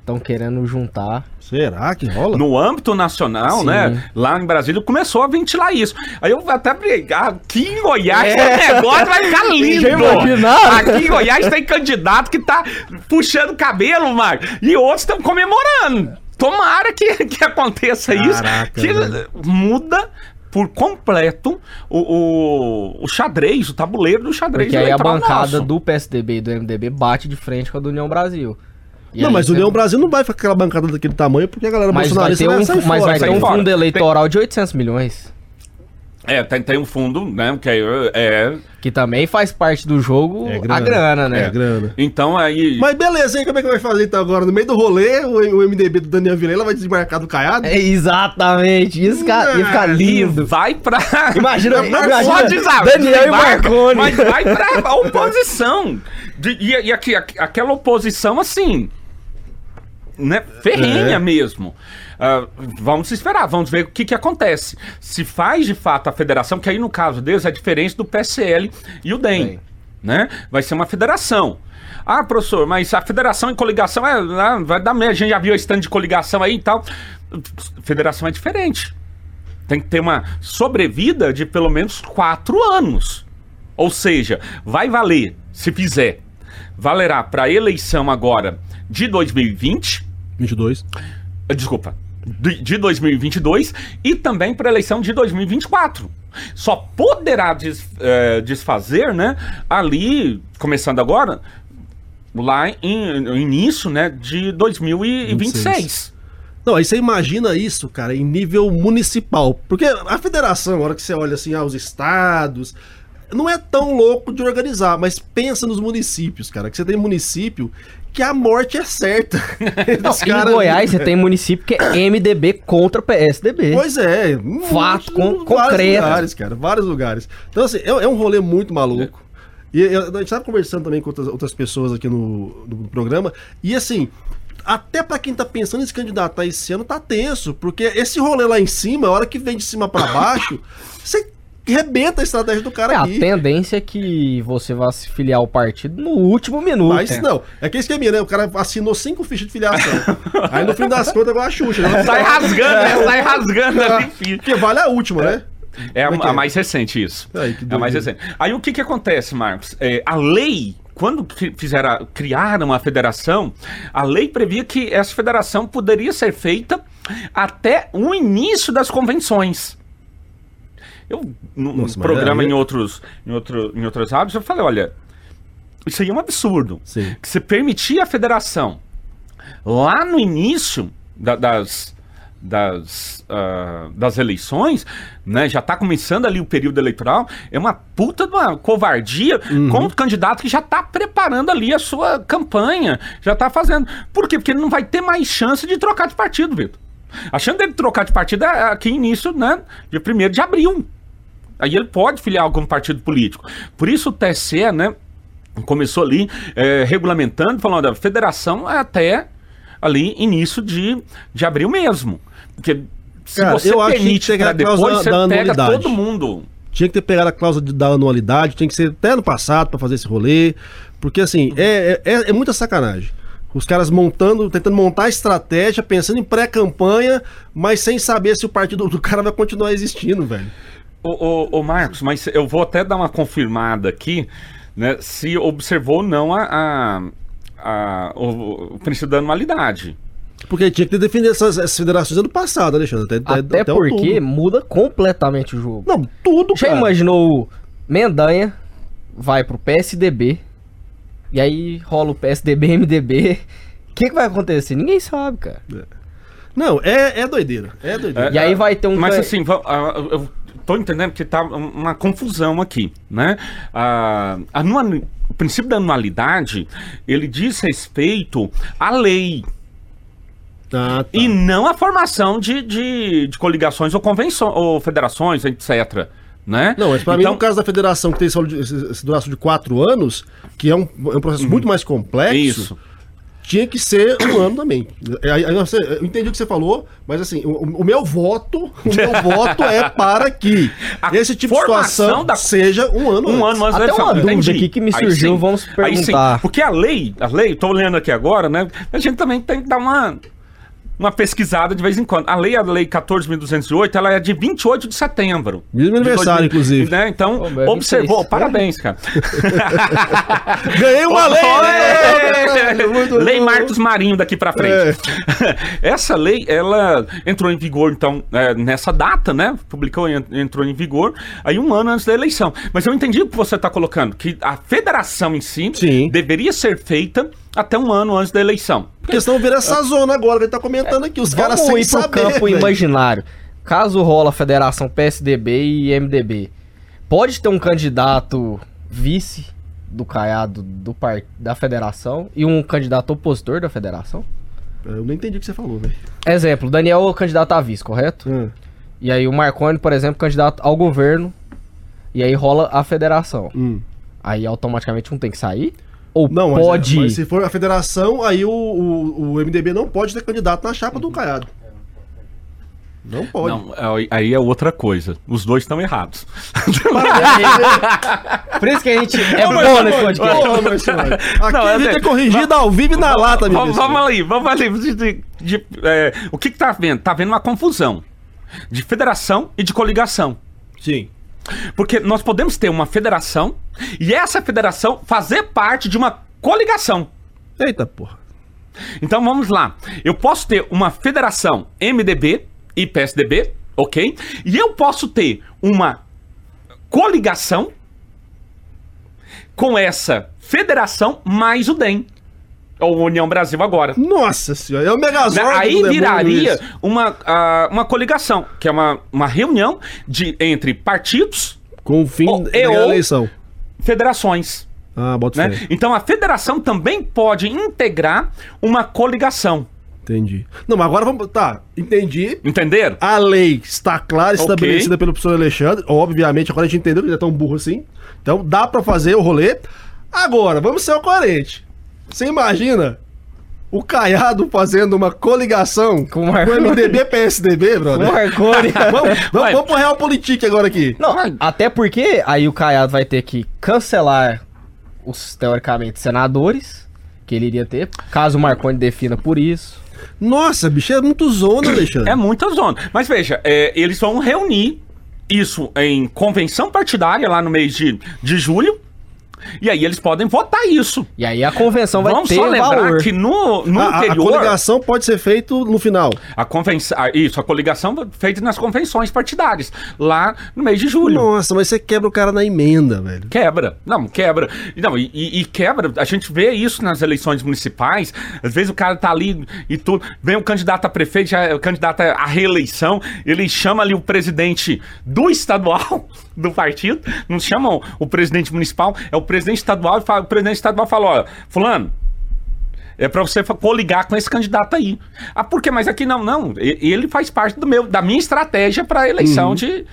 estão querendo juntar. Será que rola? no âmbito nacional, Sim. né? Lá em Brasília começou a ventilar isso. Aí eu até brigar. Aqui em Goiás É. o negócio vai ficar lindo. Aqui em Goiás tem candidato que tá puxando cabelo, Marco. E outros estão comemorando. Tomara que, que aconteça Caraca, isso. Que velho. muda por completo o, o, o xadrez, o tabuleiro do xadrez Porque aí a bancada nosso. do PSDB e do MDB bate de frente com a do União Brasil. E não, mas o União Brasil não vai ficar com aquela bancada daquele tamanho porque a galera Mas vai bolsonarista ter um, sair mas fora, vai sai ter um fundo Tem- eleitoral de 800 milhões. É, tem, tem um fundo, né? Que é, é- Que também faz parte do jogo É a grana, né? É grana. Então aí. Mas beleza, hein? Como é que vai fazer então agora? No meio do rolê, o, o MDB do Daniel Vilela vai desembarcar do Caiado? É exatamente. Isso ca- ia ficar lindo. vai pra. Imagina, Não imagina pode usar, Daniel e Marconi. Mas vai pra oposição. De- e e aqui, aqui- aquela oposição assim. Né, ferrenha É. mesmo. Ah, vamos esperar, vamos ver o que, que acontece. Se faz de fato a federação, que aí no caso deles é diferente do PSL e o DEM. Bem. Né? Vai ser uma federação. Ah, professor, mas a federação e coligação é, ah, vai dar merda. A gente já viu esse tanto de coligação aí e tal. Federação é diferente tem que ter uma sobrevida de pelo menos quatro anos. Ou seja, vai valer, se fizer, valerá para a eleição agora de 2020, 22. eh, desculpa, de, de 2022 e também para a eleição de 2024. Só poderá des- eh, desfazer, né, ali, começando agora, lá em, no início, né, de 2026. Não, aí você imagina isso, cara, em nível municipal. Porque a federação, na hora que você olha assim, ah, os estados, não é tão louco de organizar, mas pensa nos municípios, cara. Que você tem município que a morte é certa. Não, em Goiás você tem município que é MDB contra PSDB. Pois é. Fato monte, con- em vários concreto. lugares, cara. Vários lugares. Então, assim, é, é um rolê muito maluco. E eu- a gente tava conversando também com outras, outras pessoas aqui no, no programa. E assim, até pra quem tá pensando em se candidatar esse ano, tá tenso. Porque esse rolê lá em cima, a hora que vem de cima pra baixo, você rebenta a estratégia do É, cara a aqui. tendência é que você vá se filiar ao partido no último minuto. Mas não, é que esqueminha, né? O cara assinou cinco fichas de filiação. Aí no fim das contas, igual a Xuxa. Né? Sai rasgando, né? Sai rasgando ali, filho. Porque vale a última, né? É a, é que a é? mais recente isso. Aí, que é a mais recente. Aí o que que acontece, Marcos? É, a lei, quando que fizeram, a- criaram a federação, a lei previa que essa federação poderia ser feita até o início das convenções. Eu, no, no Nossa, programa em outros, em, outro, em outros áudios, eu falei, olha, isso aí é um absurdo. Sim. Que você permitir a federação lá no início da- das, das, ah, das eleições, né? Já está começando ali o período eleitoral, é uma puta de uma covardia com o candidato que já está preparando ali a sua campanha, já está fazendo. Por quê? Porque ele não vai ter mais chance de trocar de partido, Vitor. A chance dele trocar de partido é aqui início, né? Dia 1 de abril. Aí ele pode filiar algum partido político. Por isso o TSE, né? Começou ali eh, regulamentando, falando da federação é até ali início de, de abril mesmo. Porque se Cara, você eu permite tem que pra ter a cláusula depois, você da pega anualidade. todo mundo. Tinha que ter pegado a cláusula de- da anualidade, tem que ser até no passado pra fazer esse rolê. Porque assim, é, é, é muita sacanagem. Os caras montando, tentando montar estratégia, pensando em pré-campanha, mas sem saber se o partido do cara vai continuar existindo, velho. Ô, ô, ô, Marcos, mas eu vou até dar uma confirmada aqui, né? Se observou ou não a, a- a- o, o princípio da anualidade. Porque tinha que ter defendido essas, essas federações ano passado, Alexandre. Até, Até, até porque outubro. muda completamente o jogo. Não, tudo, Já cara. imaginou o Mendanha vai pro PSDB e aí rola o PSDB MDB? O que, que vai acontecer? Ninguém sabe, cara. Não, é, é doideira. É doideira. E aí vai ter um Mas assim, eu tô entendendo que tá uma confusão aqui, né? Ah, a anual- o princípio da anualidade, ele diz respeito à lei. Ah, tá. E não a formação de, de, de coligações ou convenções, ou federações, etc. Né? Não, mas mim, Então, no caso da federação que tem esse, duraço de quatro anos, que é um, é um processo muito mais complexo, Isso. Tinha que ser um ano também. Você- Eu entendi o que você falou, mas assim, o, o meu voto, o meu voto é para que A esse tipo de situação da- seja um ano Um antes. ano antes Até uma dúvida Entendi. aqui que me surgiu, sim. vamos Aí sim. perguntar. Porque a lei, a lei, tô olhando aqui agora, né? A gente também tem que dar uma, uma pesquisada de vez em quando. A lei, a lei 14.208, ela é de 28 de setembro. Mesmo aniversário, 2000, inclusive. Né? Então, é observou. 26. Parabéns, cara. Ganhei uma lei! Né? Lei. Marcos Marinho daqui pra frente. Essa lei, ela entrou em vigor, então, é, nessa data, né? Publicou e en- entrou em vigor, aí um ano antes da eleição. Mas eu entendi o que você tá colocando, que a federação em si Sim. deveria ser feita até um ano antes da eleição. Porque senão vira essa zona agora que ele tá comentando aqui. Os caras Vamos sem ir pro saber. campo velho. imaginário. Caso rola a federação PSDB e MDB, pode ter um candidato vice do Caiado do par... da federação e um candidato opositor da federação? Eu não entendi o que você falou, velho. Exemplo, Daniel candidato a vice, correto? Ah. E aí o Marconi, por exemplo, candidato ao governo. E aí rola a federação. Hum. Aí automaticamente um tem que sair? Ou Não, mas, pode? é, mas se for a federação, aí o, o, o MDB não pode ter candidato na chapa do Caiado. Não pode. Não, aí- é outra coisa. Os dois estão errados. Por isso que a gente é bom nesse podcast. Ô, Marcelo, Aqui Não, a é gente é de- corrigido ao vivo e na lata, meu vamos, vamos ali, vamos ali. De- de- de- é, o que, que tá vendo? Tá vendo uma confusão de federação e de coligação. Sim. Porque nós podemos ter uma federação e essa federação fazer parte de uma coligação. Eita, porra. Então vamos lá. Eu posso ter uma federação MDB e PSDB, ok? E eu posso ter uma coligação com essa federação mais o DEM. Ou União Brasil agora. Nossa senhora, é o Né? Megazord do Aí viraria uma, ah, uma coligação, que é uma, uma reunião de, entre partidos, Com o fim Ou- da eleição. federações. Ah, bota Né? fé. Então a federação também pode integrar uma coligação. Entendi. Não, mas agora vamos. Tá, entendi. Entenderam? A lei está clara, estabelecida pelo professor Alexandre. Obviamente, agora a gente entendeu que ele é tão burro assim. Então dá pra fazer o rolê. Agora, vamos ser coerente. Você imagina o Caiado fazendo uma coligação Com o com o. MDB PSDB, brother? O Marconi. vamos, vamos, pro Realpolitik agora aqui. Não, até porque aí o Caiado vai ter que cancelar os, teoricamente, senadores que ele iria ter, caso o Marconi defina por isso. Nossa, bicho, é muito zona, Alexandre. É muita zona. Mas veja, é, eles vão reunir isso em convenção partidária lá no mês de, de julho. E aí eles podem votar isso. E aí a convenção vai Vamos ter só lembrar valor. que no, no A, a- a interior. coligação pode ser feita no final. A convenção, ah, isso, a coligação feita nas convenções partidárias, lá no mês de julho. Nossa, mas você quebra o cara na emenda, velho. Quebra. Não, quebra. Não, e, e- e quebra. A gente vê isso nas eleições municipais. Às vezes o cara tá ali e tudo. Vem o candidato a prefeito, já, o candidato à reeleição. Ele chama ali o presidente do estadual, do partido. Não chamam o presidente municipal, é o presidente estadual. E fala- o presidente estadual fala: ó, Fulano. É pra você coligar com esse candidato aí. Ah, por quê? Mas aqui não, não. Ele faz parte do meu, da minha estratégia pra eleição de.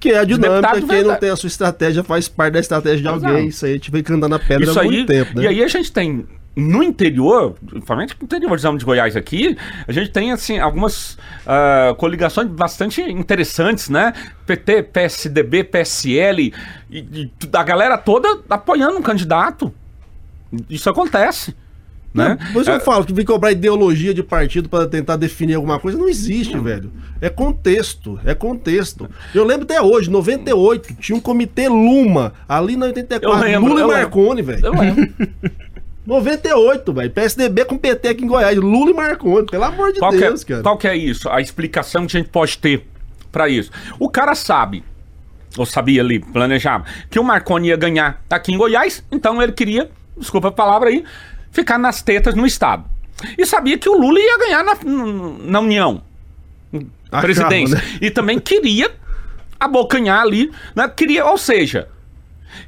Que é a dinâmica, quem verdade. não tem a sua estratégia faz parte da estratégia de Exato. alguém. Isso aí a gente vem cantando na pedra Isso há aí, muito tempo, né? E aí a gente tem no interior, principalmente no interiorzão de Goiás aqui, a gente tem assim algumas ah, coligações bastante interessantes, né? PT, PSDB, PSL e, e a galera toda apoiando um candidato. Isso acontece. Né? Por isso É, eu falo que vem cobrar ideologia de partido pra tentar definir alguma coisa, não existe, velho. É contexto, é contexto. Eu lembro até hoje, 98, tinha um comitê Luma, ali na 84, Eu lembro, Lula e lembro. Marconi, velho. eu lembro. 98, velho. PSDB com PT aqui em Goiás, Lula e Marconi, pelo amor de Qual, é, Deus, cara. qual que é isso? A explicação que a gente pode ter pra isso. O cara sabe, ou sabia ali, planejava, que o Marconi ia ganhar aqui em Goiás, então ele queria, desculpa a palavra aí, ficar nas tetas no Estado. E sabia que o Lula ia ganhar na, na União, Achava, presidência. né? E também queria abocanhar ali, né? Queria, ou seja,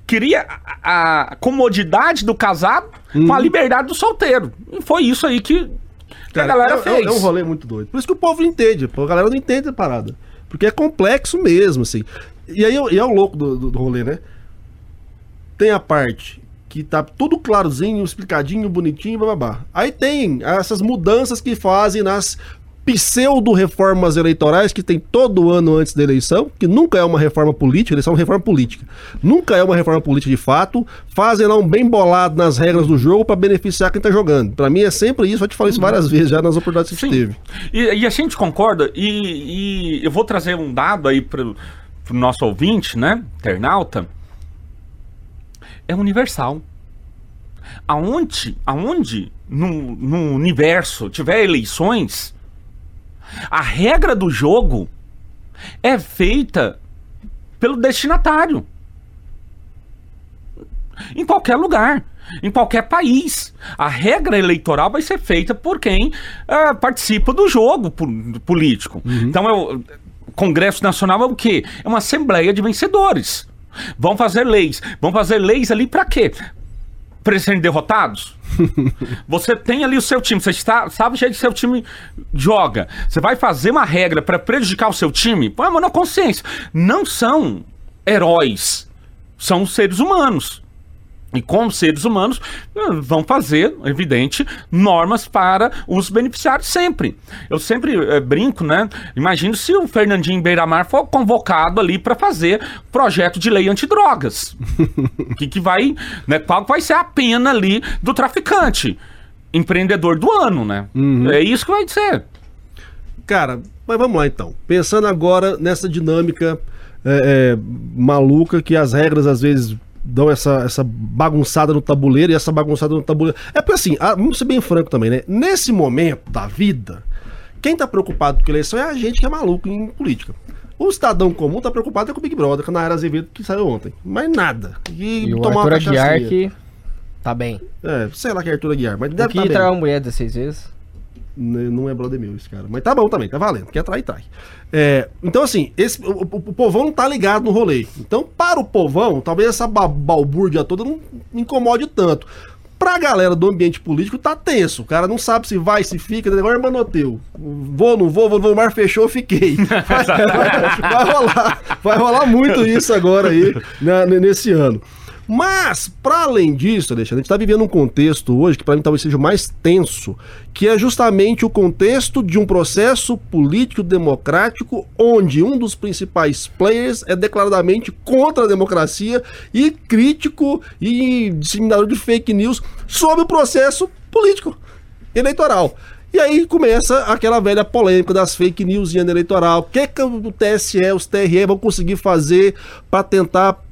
queria a, a comodidade do casado com a liberdade do solteiro. E foi isso aí que, que a Cara, galera é, é- fez. É um rolê muito doido. Por isso que o povo não entende. A galera não entende a parada. Porque é complexo mesmo, assim. E aí e é o louco do, do, do rolê, né? Tem a parte que tá tudo clarozinho, explicadinho, bonitinho, bababá. Aí tem essas mudanças que fazem nas pseudo-reformas eleitorais que tem todo ano antes da eleição, que nunca é uma reforma política, eleição é uma reforma política. Nunca é uma reforma política de fato, fazem lá um bem bolado nas regras do jogo para beneficiar quem tá jogando. Pra mim é sempre isso, eu te falei isso várias vezes já nas oportunidades que a gente Sim. teve. E, e a gente concorda, e, e eu vou trazer um dado aí pro, pro nosso ouvinte, né? Internauta. É universal. Aonde, aonde no, no universo tiver eleições, a regra do jogo é feita pelo destinatário. Em qualquer lugar, em qualquer país. A regra eleitoral vai ser feita por quem ah, participa do jogo po- político. Então, é o Congresso Nacional é o quê? É uma assembleia de vencedores. Vão fazer leis. Vão fazer leis ali para quê? Serem derrotados? Você tem ali o seu time, você está, sabe o jeito que seu time joga. Você vai fazer uma regra para prejudicar o seu time? Põe a mão na consciência. Não são heróis, são seres humanos. E como seres humanos, eh, vão fazer, evidente, normas para os beneficiários sempre. Eu sempre eh, brinco, né? Imagino se o Fernandinho Beiramar for convocado ali para fazer projeto de lei antidrogas. que, que vai, né? Qual vai ser a pena ali do traficante? Empreendedor do ano, né? É isso que vai ser. Cara, mas vamos lá então. Pensando agora nessa dinâmica é, é, maluca que as regras às vezes dão essa, essa bagunçada no tabuleiro e essa bagunçada no tabuleiro. É porque assim, vamos ser bem franco também, né? Nesse momento da vida, quem tá preocupado com eleição é a gente que é maluco em política. O cidadão comum tá preocupado é com o Big Brother, com a Nayara Azevedo que saiu ontem. Mais nada. E, E o tomar uma Arthur Aguiar que tá bem. É, sei lá que é Arthur Aguiar, mas O deve que tá bem. traiu a mulher 16 vezes? N- Não é brother meu esse cara. Mas tá bom também, tá valendo. Quer trai, trai. É, então, assim, esse, o, o- o povão não tá ligado no rolê. Então, para o povão, talvez essa ba- balbúrdia toda não incomode tanto. Pra galera do ambiente político, tá tenso. O cara não sabe se vai, se fica. Agora é manoteu. Vou, não vou, vou, vou, o mar fechou, fiquei. Vai, vai- vai rolar. Vai rolar muito isso agora aí, né, nesse ano. Mas, para além disso, Alexandre, a gente está vivendo um contexto hoje que para mim talvez seja o mais tenso, que é justamente o contexto de um processo político democrático onde um dos principais players é declaradamente contra a democracia e crítico e disseminador de fake news sobre o processo político eleitoral. E aí começa aquela velha polêmica das fake news em ano eleitoral. O que, que o TSE, os TRE vão conseguir fazer para tentar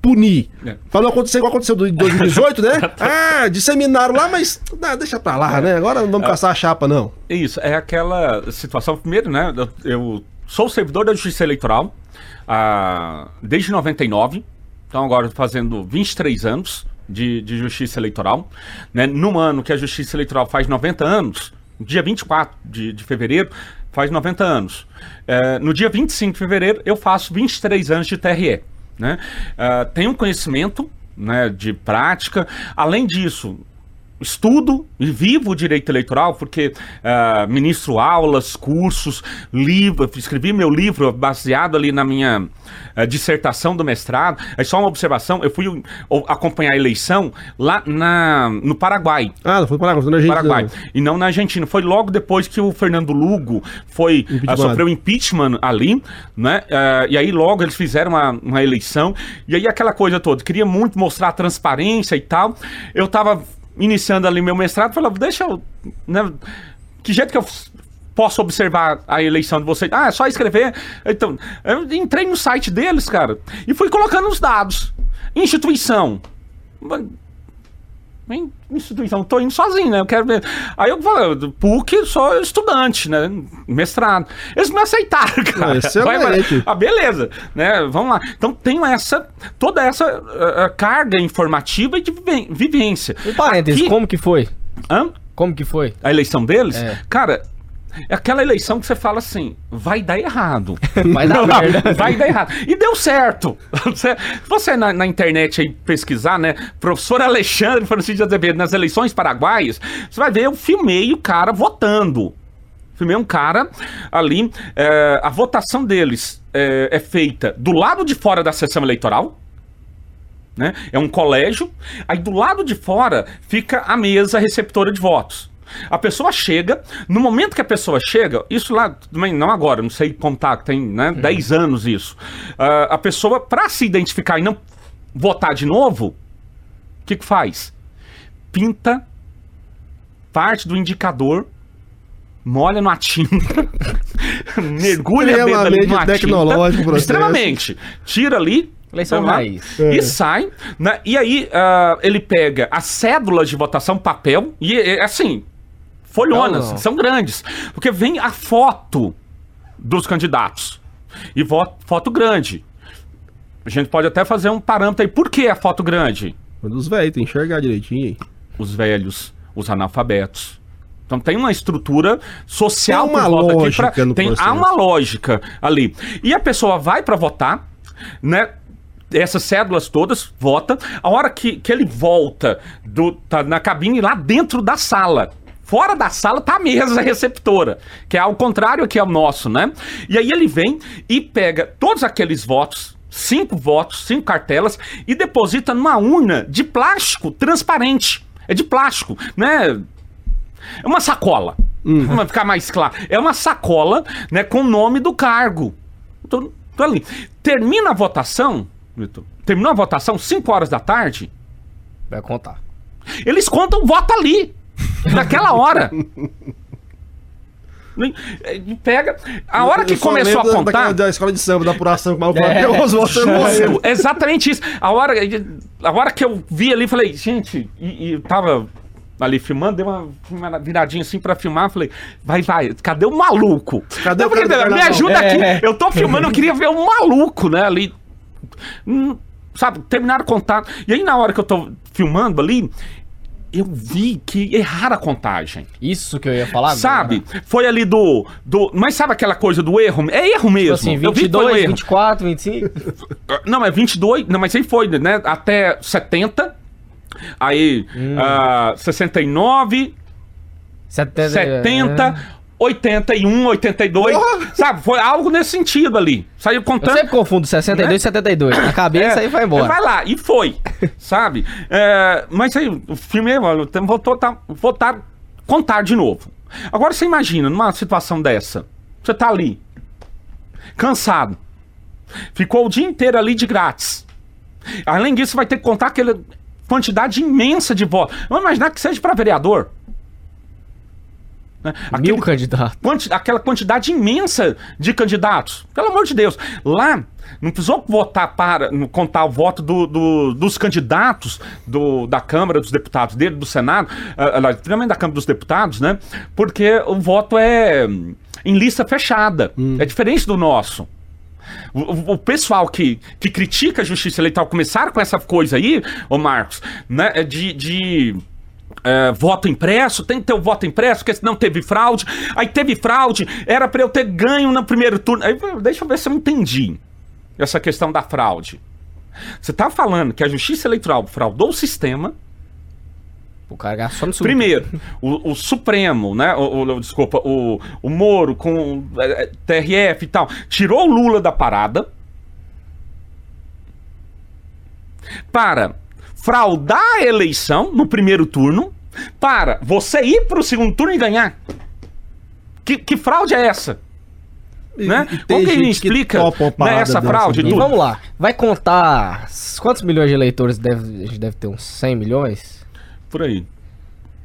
punir. É. Pra não acontecer igual aconteceu em 2018, né? Ah, disseminaram lá, mas ah, deixa pra lá, né? Agora não vamos caçar a chapa, não. Isso, é aquela situação. Primeiro, né? Eu, eu sou servidor da Justiça Eleitoral ah, desde 99. Então, agora fazendo 23 anos de, de Justiça Eleitoral. Né? Num ano que a Justiça Eleitoral faz 90 anos, dia 24 de, de fevereiro, faz 90 anos. Eh, no dia 25 de fevereiro, eu faço 23 anos de TRE. Né? Ah, tenho conhecimento né, de prática. Além disso, estudo e vivo o direito eleitoral, porque ah, ministro aulas, cursos, livro, escrevi meu livro baseado ali na minha ah, dissertação do mestrado. É só uma observação, eu fui uh, acompanhar a eleição lá na, no Paraguai. Ah, não foi para lá, foi na Argentina. Paraguai. E não na Argentina. Foi logo depois que o Fernando Lugo foi ah, Impeachment. sofreu impeachment ali, né? E aí logo eles fizeram uma, uma eleição. E aí aquela coisa toda. Queria muito mostrar a transparência e tal. Eu tava iniciando ali meu mestrado, falava, deixa eu. Né, que jeito que eu posso observar a eleição de vocês? Ah, é só escrever. Então, eu entrei no site deles, cara, e fui colocando os dados. Instituição. Instituição, tô indo sozinho, né? Eu quero ver. Aí eu falei, PUC, sou estudante, né? Mestrado. Eles me aceitaram, cara. Excelente. Ah, beleza, né? Vamos lá. Então tenho essa, toda essa ah, carga informativa e de vivência. Um parênteses, Aqui- como que foi? Hã? Como que foi? A eleição deles? É. Cara, é aquela eleição que você fala assim, vai dar errado. Vai dar merda. Vai dar errado. E deu certo. Você, você na, na internet aí pesquisar, né? Professor Alexandre Francisco de Azevedo nas eleições paraguaias, você vai ver, eu filmei o cara votando. Filmei um cara ali, é, a votação deles é, é feita do lado de fora da sessão eleitoral, né? É um colégio. Aí do lado de fora fica a mesa receptora de votos. A pessoa chega, no momento que a pessoa chega, isso lá, também não agora, não sei contar, tem né, 10 anos isso. Ah, a pessoa, para se identificar e não votar de novo, o que, que faz? Pinta parte do indicador, molha numa tinta, mergulha a dedo ali Extremamente numa tecnológico tinta, extremamente, tira ali, Eleição vai lá, raiz. É. e sai, né? E aí ah, ele pega as cédulas de votação, papel, e é, assim, folhonas, Não, não. são grandes. Porque vem a foto dos candidatos. E vo- foto grande. A gente pode até fazer um parâmetro aí. Por que a foto grande? Dos velhos, tem que enxergar direitinho aí. Os velhos, os analfabetos. Então tem uma estrutura social Tem uma lógica aqui pra- no tem há uma lógica ali. E a pessoa vai para votar, né? Essas cédulas todas, vota. A hora que, que ele volta do, tá na cabine lá dentro da sala. Fora da sala tá a mesa receptora, que é ao contrário que é o nosso, né? E aí ele vem e pega todos aqueles votos, cinco votos, cinco cartelas, e deposita numa urna de plástico transparente. É de plástico, né? É uma sacola. Vamos ficar mais claro. É uma sacola, né, com o nome do cargo. Tô, tô ali. Termina a votação, Vitor. Terminou a votação, 5 horas da tarde. Vai contar. Eles contam o voto ali. Naquela hora. E Pega. A hora que começou a contar. daquela- Da escola de samba, da apuração, que o É. falou, "Deus, você não Justo, exatamente isso. A hora, a hora que eu vi ali, falei, gente, e, e eu tava ali filmando, dei uma, uma viradinha assim pra filmar, falei, vai, vai, cadê o maluco? Cadê Não, o cara porque, Me ajuda É. aqui, eu tô filmando, eu queria ver o maluco, né, ali. Hum, sabe, terminaram o contato. E aí, na hora que eu tô filmando ali, eu vi que erraram a contagem. Isso que eu ia falar agora. Sabe? Foi ali do, do. Mas sabe aquela coisa do erro? É erro mesmo. Tipo assim, Eu vi um 22, erro. 24, 25. Não, é 22. Não, mas aí foi, né? Até 70. Aí, Hum. ah, 69, 70. 70, 81, 82. Porra! Sabe? Foi algo nesse sentido ali. Saiu Eu contando. sempre confundo 62 e 72. Na cabeça É, aí vai embora. Vai lá, e foi, sabe? É, mas aí, o filme, voltou tá, voltar, contar de novo. Agora você imagina, numa situação dessa, você tá ali, cansado, ficou o dia inteiro ali de grátis. Além disso, você vai ter que contar aquela quantidade imensa de votos. Vamos imaginar que seja para vereador. Né? Mil Aquele candidatos. quanti- aquela quantidade imensa de candidatos. Pelo amor de Deus. Lá, não precisou votar para não contar o voto do- do- dos candidatos do- da Câmara dos Deputados, dele, do Senado, aliás, principalmente da Câmara dos Deputados, né? Porque o voto é hum, em lista fechada. É diferente do nosso. O, o- o pessoal que, que critica a justiça eleitoral começaram com essa coisa aí, ô Marcos, né? é De. de é, voto impresso, tem que ter o voto impresso, porque senão teve fraude. Aí teve fraude, era pra eu ter ganho no primeiro turno. Aí, deixa eu ver se eu entendi essa questão da fraude. Você tá falando que a Justiça Eleitoral fraudou o sistema. O cara gastou no Primeiro, o, o Supremo, né? O, o- desculpa, o, o Moro com é, é, TRF e tal, tirou o Lula da parada para fraudar a eleição no primeiro turno, para você ir para o segundo turno e ganhar. Que, que fraude é essa? E- Né? e Como que ele gente explica, uma né, essa fraude? E tudo. vamos lá. Vai contar quantos milhões de eleitores deve, a gente deve ter? Uns 100 milhões? Por aí.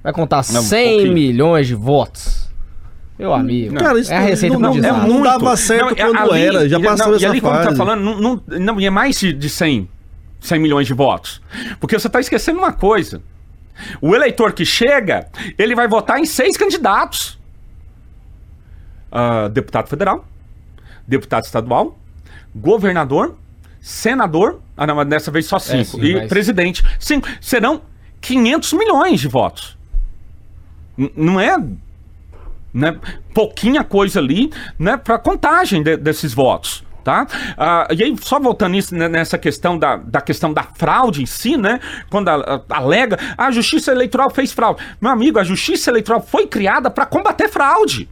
Vai contar Não, um 100 pouquinho. milhões de votos? Meu amigo. Cara, isso é a não- receita não- pro não- desastre. não dava certo quando era, já e- passou não, essa E ali, como tá fase. falando, não, não, não, é mais de, de 100, 100 milhões de votos. Porque você tá esquecendo uma coisa. O eleitor que chega, ele vai votar em seis candidatos. Ah, deputado federal, deputado estadual, governador, senador, ah não, dessa vez só cinco, sim, e mas- presidente. Cinco. Serão 500 milhões de votos. N- não é né, pouquinha coisa ali, né, para contagem de- desses votos. Tá? Ah, e aí, só voltando nisso, né, nessa questão da, da questão da fraude em si, né? Quando a- a- alega, "Ah, a justiça eleitoral fez fraude. Meu amigo, a justiça eleitoral foi criada para combater fraude.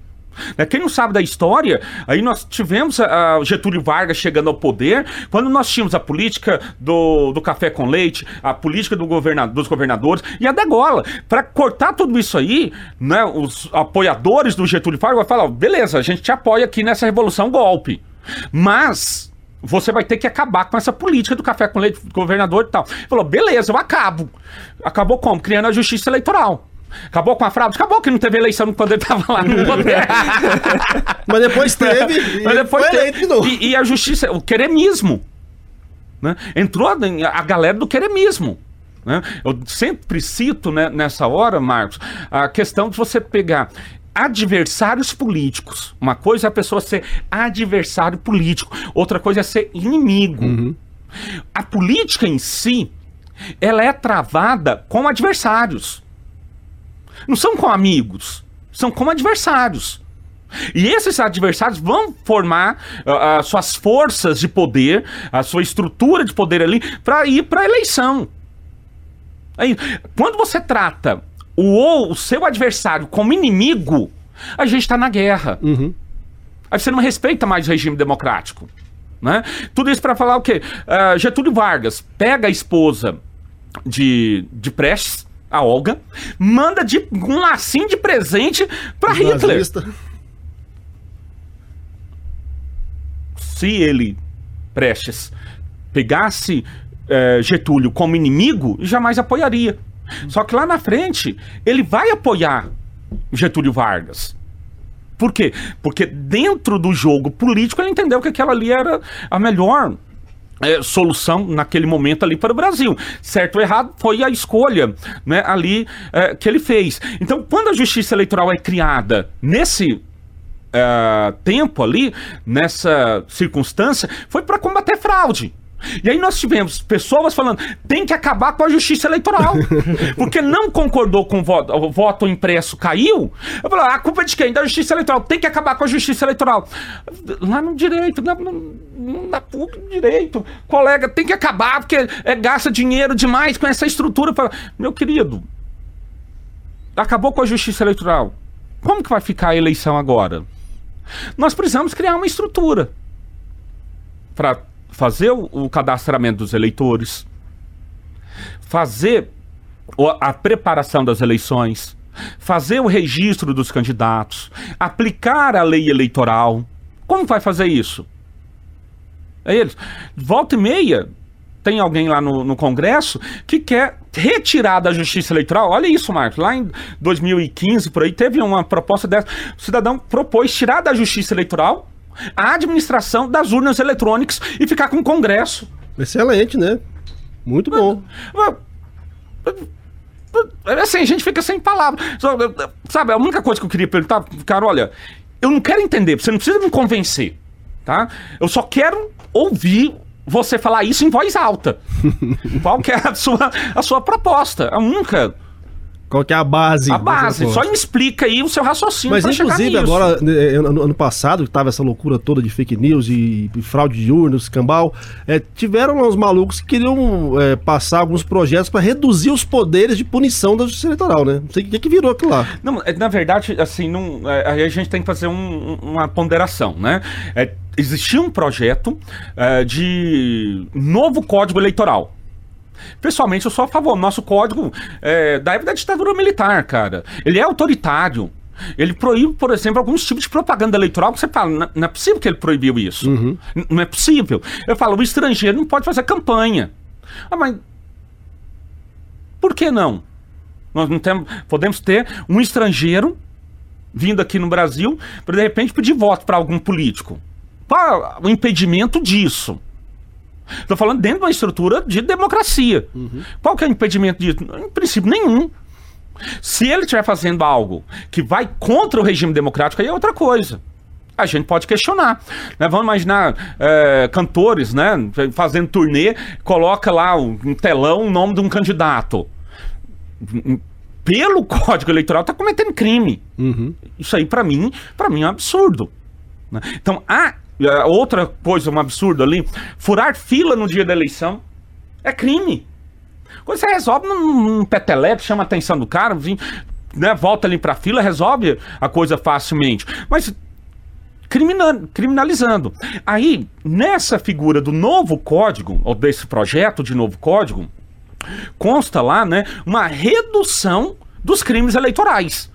Né, Quem não sabe da história, aí nós tivemos o Getúlio Vargas chegando ao poder, quando nós tínhamos a política do, do café com leite, a política do governa, dos governadores e a degola. Para cortar tudo isso aí, né, os apoiadores do Getúlio Vargas vão falar: beleza, a gente te apoia aqui nessa revolução golpe. Mas você vai ter que acabar com essa política do café com leite do governador e tal. Falou, beleza, eu acabo. Acabou como? Criando a justiça eleitoral. Acabou com a fraude? Acabou que não teve eleição quando ele tava lá no poder. Mas depois teve. e Mas depois foi teve- eleito de novo. E, e a justiça, o queremismo. Né? Entrou a, a galera do queremismo. Né? Eu sempre cito né, nessa hora, Marcos, a questão de você pegar adversários políticos. Uma coisa é a pessoa ser adversário político, outra coisa é ser inimigo. A política em si, ela é travada com adversários. Não são com amigos, são com adversários. E esses adversários vão formar ah, as suas forças de poder, a sua estrutura de poder ali, para ir para a eleição. Aí, quando você trata o, ou o seu adversário como inimigo, a gente está na guerra. Aí você não respeita mais o regime democrático. Né? Tudo isso para falar o quê? Ah, Getúlio Vargas pega a esposa de, de Prestes, a Olga, manda de um lacinho de presente para Hitler. Nazista. se ele, Prestes, pegasse eh, Getúlio como inimigo, jamais apoiaria. Só que lá na frente, ele vai apoiar Getúlio Vargas. Por quê? Porque dentro do jogo político ele entendeu que aquela ali era a melhor eh, solução naquele momento ali para o Brasil. Certo ou errado, foi a escolha né, ali eh, que ele fez. Então, quando a justiça eleitoral é criada nesse eh, tempo ali, nessa circunstância, foi para combater fraude. E aí nós tivemos pessoas falando, tem que acabar com a justiça eleitoral. Porque não concordou com o voto, o voto impresso caiu. Eu falei, "Ah, a culpa é de quem? Da justiça eleitoral. Tem que acabar com a justiça eleitoral. Lá no direito, na, na PUC, no direito. Colega, tem que acabar porque é, gasta dinheiro demais com essa estrutura. Falo, Meu querido, acabou com a justiça eleitoral. Como que vai ficar a eleição agora? Nós precisamos criar uma estrutura para fazer o, o cadastramento dos eleitores, fazer a preparação das eleições, fazer o registro dos candidatos, aplicar a lei eleitoral. Como vai fazer isso? É eles. Volta e meia, tem alguém lá no, no Congresso que quer retirar da Justiça Eleitoral. Olha isso, Marcos. Lá em 2015, por aí, teve uma proposta dessa. O cidadão propôs tirar da Justiça Eleitoral a administração das urnas eletrônicas e ficar com o Congresso. Excelente, né? Muito bom. Assim, a gente fica sem palavras. Sabe, a única coisa que eu queria perguntar, cara, olha, eu não quero entender, você não precisa me convencer, tá? Eu só quero ouvir você falar isso em voz alta. Qual que é a sua, a sua proposta? A única. Qual que é a base? A base. Só me explica aí o seu raciocínio Mas inclusive agora, né, ano, ano passado, que tava essa loucura toda de fake news e, e fraude de urnas, escambau, é, tiveram uns malucos que queriam é, passar alguns projetos para reduzir os poderes de punição da justiça eleitoral, né? Não sei o que, que virou aquilo lá. Não, na verdade, assim, não, é, aí a gente tem que fazer um, uma ponderação, né? É, existia um projeto de novo código eleitoral. Pessoalmente, eu sou a favor. Nosso código é da época da ditadura militar, cara. Ele é autoritário. Ele proíbe, por exemplo, alguns tipos de propaganda eleitoral que você fala, não é possível que ele proibiu isso. Uhum. Não é possível. Eu falo, o estrangeiro não pode fazer campanha. Ah, mas por que não? Nós não temos, podemos ter um estrangeiro vindo aqui no Brasil para de repente pedir voto para algum político. Qual o impedimento disso? Estou falando dentro de uma estrutura de democracia. Uhum. Qual que é o impedimento disso? Em princípio, nenhum. Se ele estiver fazendo algo que vai contra o regime democrático, aí é outra coisa. A gente pode questionar. Né? Vamos imaginar é, cantores né, fazendo turnê, coloca lá um telão o nome de um candidato. Pelo Código Eleitoral está cometendo crime. Uhum. Isso aí, para mim, para mim é um absurdo. Né? Então, há Outra coisa, um absurdo ali, furar fila no dia da eleição é crime. Quando você resolve num, num petelepe, chama a atenção do cara, vim, né, volta ali pra fila, resolve a coisa facilmente. Mas crimina, criminalizando. Aí, nessa figura do novo código, ou desse projeto de novo código, consta lá, né, uma redução dos crimes eleitorais.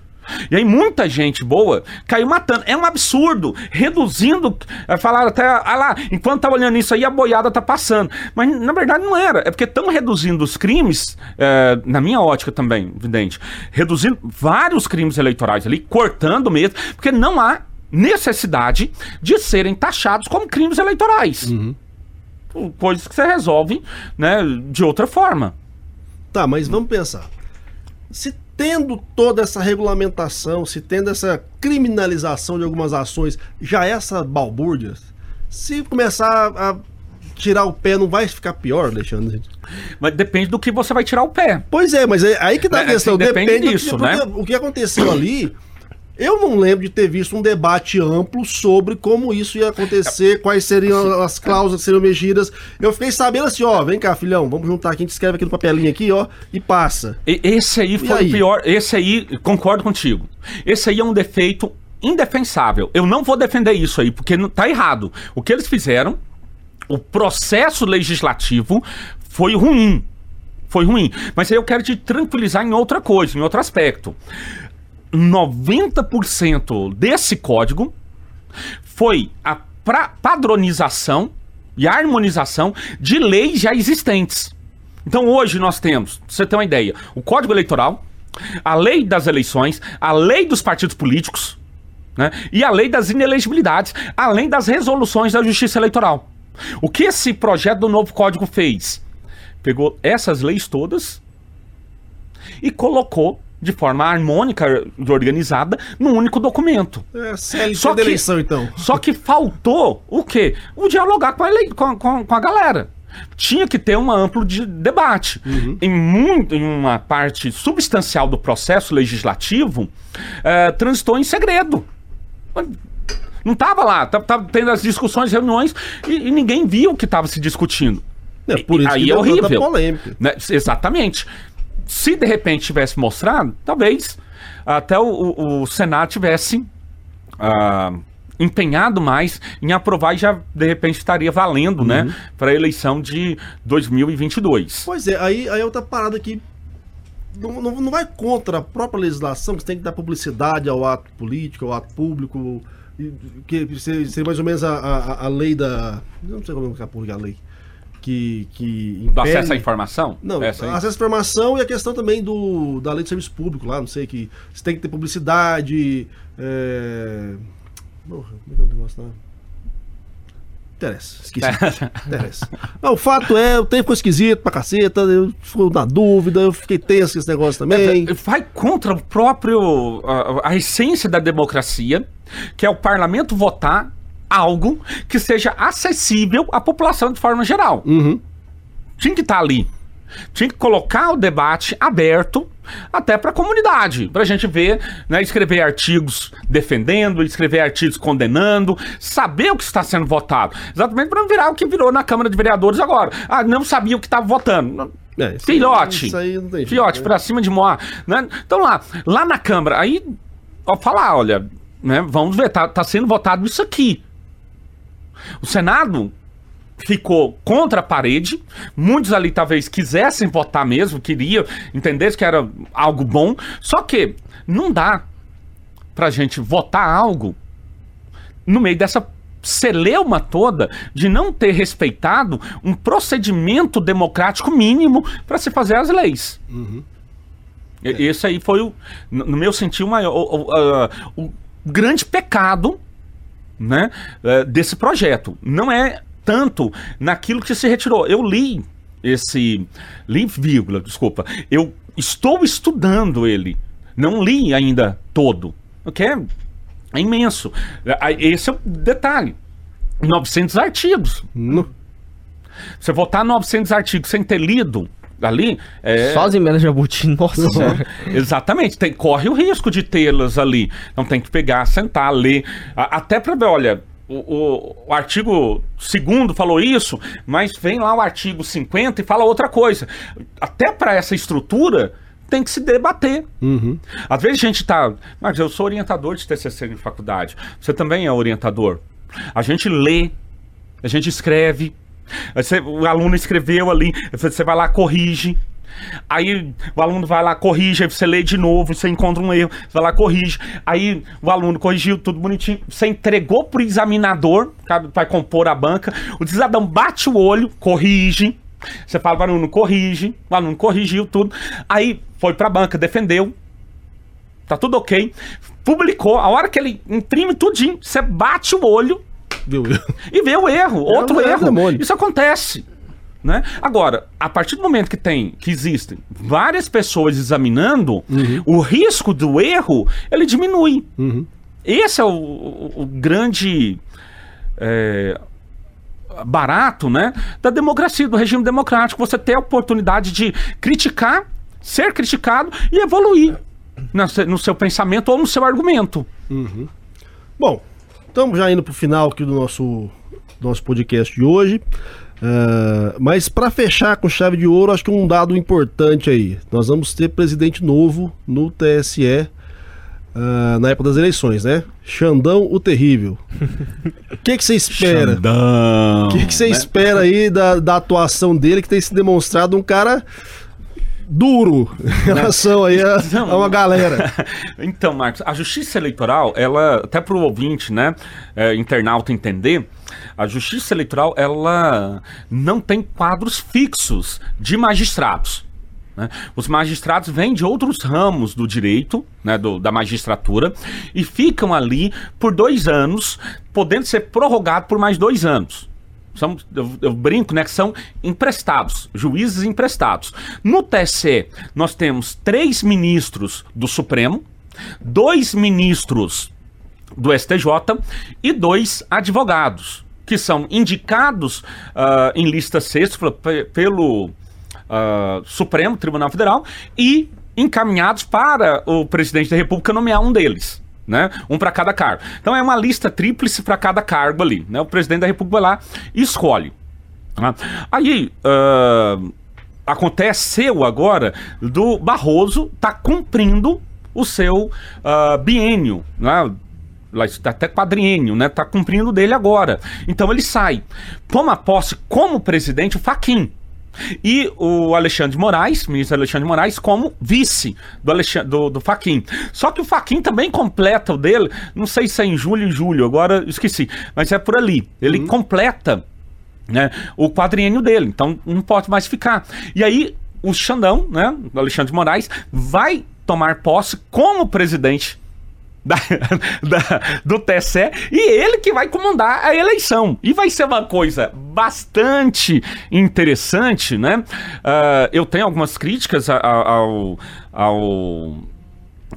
E aí muita gente boa caiu matando. É um absurdo. Reduzindo. É, falaram até, ah lá, enquanto tá olhando isso aí, a boiada tá passando. Mas na verdade não era. É porque estão reduzindo os crimes, é, na minha ótica também, evidente, reduzindo vários crimes eleitorais ali, cortando mesmo, porque não há necessidade de serem taxados como crimes eleitorais. Uhum. Coisas que você resolve, né, de outra forma. Tá, mas vamos pensar. Se tendo toda essa regulamentação, se tendo essa criminalização de algumas ações, já essa balbúrdia, se começar a tirar o pé, não vai ficar pior, Alexandre? Mas depende do que você vai tirar o pé. Pois é, mas é aí que dá a é, questão. Assim, depende, depende disso, do, né? O que aconteceu ali eu não lembro de ter visto um debate amplo sobre como isso ia acontecer, quais seriam as cláusulas que seriam mexidas. Eu fiquei sabendo assim, ó, vem cá, filhão, vamos juntar aqui, a gente escreve aqui no papelinho aqui, ó, e passa. Esse aí foi aí? o pior, esse aí, concordo contigo. Esse aí é um defeito indefensável. Eu não vou defender isso aí, porque não, tá errado. O que eles fizeram, o processo legislativo foi ruim. Foi ruim. Mas aí eu quero te tranquilizar em outra coisa, em outro aspecto. 90% desse código foi a padronização e harmonização de leis já existentes. Então hoje nós temos, você ter uma ideia, o Código Eleitoral, a lei das eleições, a lei dos partidos políticos, né? E a lei das inelegibilidades, além das resoluções da Justiça Eleitoral. O que esse projeto do novo código fez? Pegou essas leis todas e colocou de forma harmônica organizada num único documento. É, CLT só que, eleição, então. Só que faltou o quê? O dialogar com a, com, com, com a galera. Tinha que ter um amplo de debate. Uhum. Em, muito, em uma parte substancial do processo legislativo, é, transitou em segredo. Não estava lá, estava tendo as discussões, reuniões, e, e ninguém viu o que estava se discutindo. É, por isso aí é horrível. Polêmica. Né? Exatamente se de repente tivesse mostrado, talvez até o, o, o Senado tivesse uh, empenhado mais em aprovar e já de repente estaria valendo, né, uhum. né, para a eleição de 2022. Pois é, aí, aí é outra parada que não, não, não vai contra a própria legislação, que você tem que dar publicidade ao ato político, ao ato público, que seria mais ou menos a, a, a lei da. Não sei como é que é a lei que, que Do impede- acesso à informação? Não, Essa aí. acesso à informação e a questão também do, da lei de serviço público lá, não sei, que você tem que ter publicidade. É... Porra, como é que é o negócio lá? Interessa, esqueci. Interessa. Não, o fato é, o tempo ficou esquisito pra caceta, eu fico na dúvida, eu fiquei tenso com esse negócio também. Vai contra o próprio. a, a essência da democracia, que é o parlamento votar algo que seja acessível à população de forma geral. Uhum. Tinha que estar ali. Tinha que colocar o debate aberto até para a comunidade, para a gente ver, né, escrever artigos defendendo, escrever artigos condenando, saber o que está sendo votado. Exatamente para não virar o que virou na Câmara de Vereadores agora. Ah, não sabia o que estava votando. É, Filhote. Aí Fiote, né? pra cima de Moá. Né? Então lá, lá na Câmara, aí, ó, falar, olha, né, vamos ver, tá, tá sendo votado isso aqui. O Senado ficou contra a parede, muitos ali talvez quisessem votar mesmo, queriam, entendessem que era algo bom, só que não dá pra gente votar algo no meio dessa celeuma toda de não ter respeitado um procedimento democrático mínimo para se fazer as leis. E- Esse aí foi, o, no meu sentir, o, maior, o, o- ah, o grande pecado né, eh, desse projeto. Não é tanto naquilo que se retirou. Eu li esse. Li, vírgula, desculpa. Eu estou estudando ele. Não li ainda todo. O que é, é imenso. Esse é o detalhe. 900 artigos. Você votar 900 artigos sem ter lido ali. É, Só as emendas de Jabuti, nossa senhora. Exatamente, tem, corre o risco de tê-las ali. Então tem que pegar, sentar, ler. A- até para ver, olha, o, o- o artigo 2 falou isso, mas vem lá o artigo 50 e fala outra coisa. Até para essa estrutura tem que se debater. Uhum. Às vezes a gente tá. Mas eu sou orientador de TCC em faculdade. Você também é orientador. A gente lê, a gente escreve. Você- o aluno escreveu ali, você vai lá, corrige. Aí o aluno vai lá, corrige, aí você lê de novo, você encontra um erro, vai lá, corrige. Aí o aluno corrigiu tudo bonitinho, você entregou pro examinador, sabe, vai compor a banca. O cidadão bate o olho, corrige. Você fala para o aluno, corrige. O aluno corrigiu tudo. Aí foi pra banca, defendeu, tá tudo ok. Publicou, a hora que ele imprime tudinho, você bate o olho Viu? e vê o erro, outro é erro. demônio. Isso acontece. Né? Agora, a partir do momento que tem, que existem várias pessoas examinando, o risco do erro ele diminui. Uhum. Esse é o, o- o grande é, barato, né, da democracia, do regime democrático. Você ter a oportunidade de criticar, ser criticado e evoluir se- no seu pensamento ou no seu argumento. Bom, estamos já indo pro final aqui do nosso, do nosso podcast de hoje. Ah, mas para fechar com chave de ouro, acho que um dado importante aí. Nós vamos ter presidente novo no TSE ah, na época das eleições, né? Xandão o Terrível. O que você espera? Xandão, O que que você né? espera aí da, da atuação dele, que tem se demonstrado um cara duro em relação aí a, a uma galera? Então, Marcos, a justiça eleitoral, ela, até para o ouvinte, né, é, internauta entender, a justiça eleitoral, ela não tem quadros fixos de magistrados. né? Os magistrados vêm de outros ramos do direito, né, do- da magistratura, e ficam ali por dois anos, podendo ser prorrogado por mais dois anos. São, eu, eu brinco, né? Que são emprestados, juízes emprestados. No TSE, nós temos três ministros do Supremo, dois ministros do STJ e dois advogados, que são indicados ah, em lista sexta pe- pelo ah, Supremo Tribunal Federal e encaminhados para o presidente da República nomear um deles. Né? Um para cada cargo. Então é uma lista tríplice para cada cargo ali. Né? O presidente da República lá escolhe. né? Aí ah, aconteceu agora do Barroso tá cumprindo o seu ah, biênio, né? Até quadriênio, né? Tá cumprindo dele agora. Então ele sai. Toma posse como presidente o Faquim. E o Alexandre de Moraes, ministro Alexandre de Moraes, como vice do, Alexandre, do, do Faquim. Só que o Faquim também completa o dele, não sei se é em julho e julho, agora esqueci, mas é por ali. Ele completa né, o quadriênio dele, então não pode mais ficar. E aí o Xandão, né, o Alexandre de Moraes, vai tomar posse como presidente da, da- do TSE e ele que vai comandar a eleição. E vai ser uma coisa bastante interessante, né? Ah, eu tenho algumas críticas ao, ao,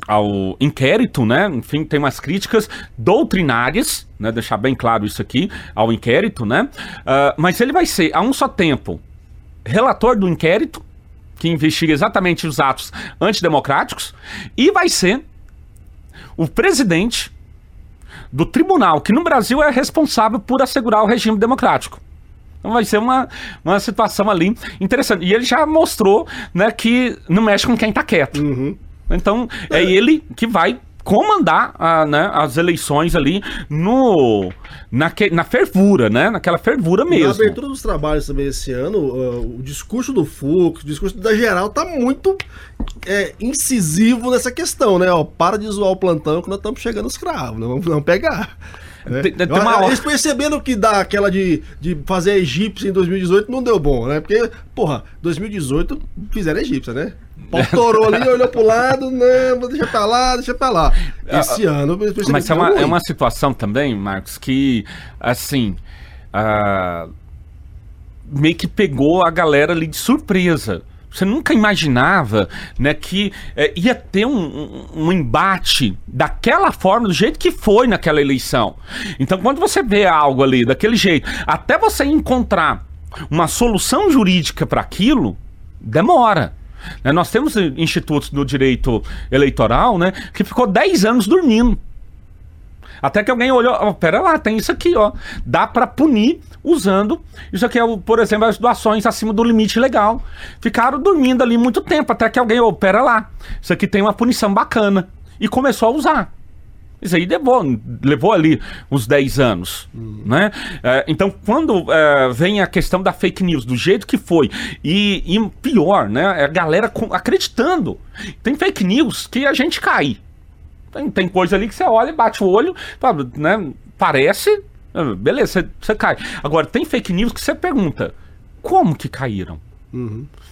ao inquérito, né? Enfim, tem umas críticas doutrinárias, né? Deixar bem claro isso aqui, ao inquérito, né? Ah, mas ele vai ser, a um só tempo, relator do inquérito, que investiga exatamente os atos antidemocráticos, e vai ser o presidente do tribunal, que no Brasil é responsável por assegurar o regime democrático. Então vai ser uma, uma situação ali interessante. E ele já mostrou né, que não mexe com quem tá quieto. Então é ele que vai comandar a, né, as eleições ali no naque, na fervura, né? Naquela fervura Na mesmo. abertura dos trabalhos também esse ano, uh, o discurso do Fux, o discurso da geral tá muito é, incisivo nessa questão, né? Ó, para de zoar o plantão que nós estamos chegando os cravos, né? vamos, vamos pegar. Né? Tem- uma Eles perceberam que dá aquela de, de fazer a egípcia em 2018 não deu bom, né? Porque, porra, 2018 fizeram a egípcia, né? Pau torou ali, olhou pro lado, não, deixa pra lá, deixa pra lá. Esse ano, eles perceberam Mas é uma, é uma situação também, Marcos, que, assim, ah, meio que pegou a galera ali de surpresa. Você nunca imaginava né, que eh, ia ter um, um- um embate daquela forma, do jeito que foi naquela eleição. Então, quando você vê algo ali daquele jeito, até você encontrar uma solução jurídica para aquilo, demora. Né, nós temos institutos do direito eleitoral né, que ficou 10 anos dormindo. Até que alguém olhou, ó, pera lá, tem isso aqui, ó. Dá pra punir usando. Isso aqui é, por exemplo, as doações acima do limite legal. Ficaram dormindo ali muito tempo, até que alguém, ó, pera lá. Isso aqui tem uma punição bacana. E começou a usar. Isso aí levou, levou ali uns 10 anos, né? É, então, quando é, vem a questão da fake news, do jeito que foi, e, e pior, né? A galera com- acreditando. Tem fake news que a gente cai. Tem, tem coisa ali que você olha e bate o olho, né? Parece. Beleza, você, você cai. Agora, tem fake news que você pergunta: como que caíram?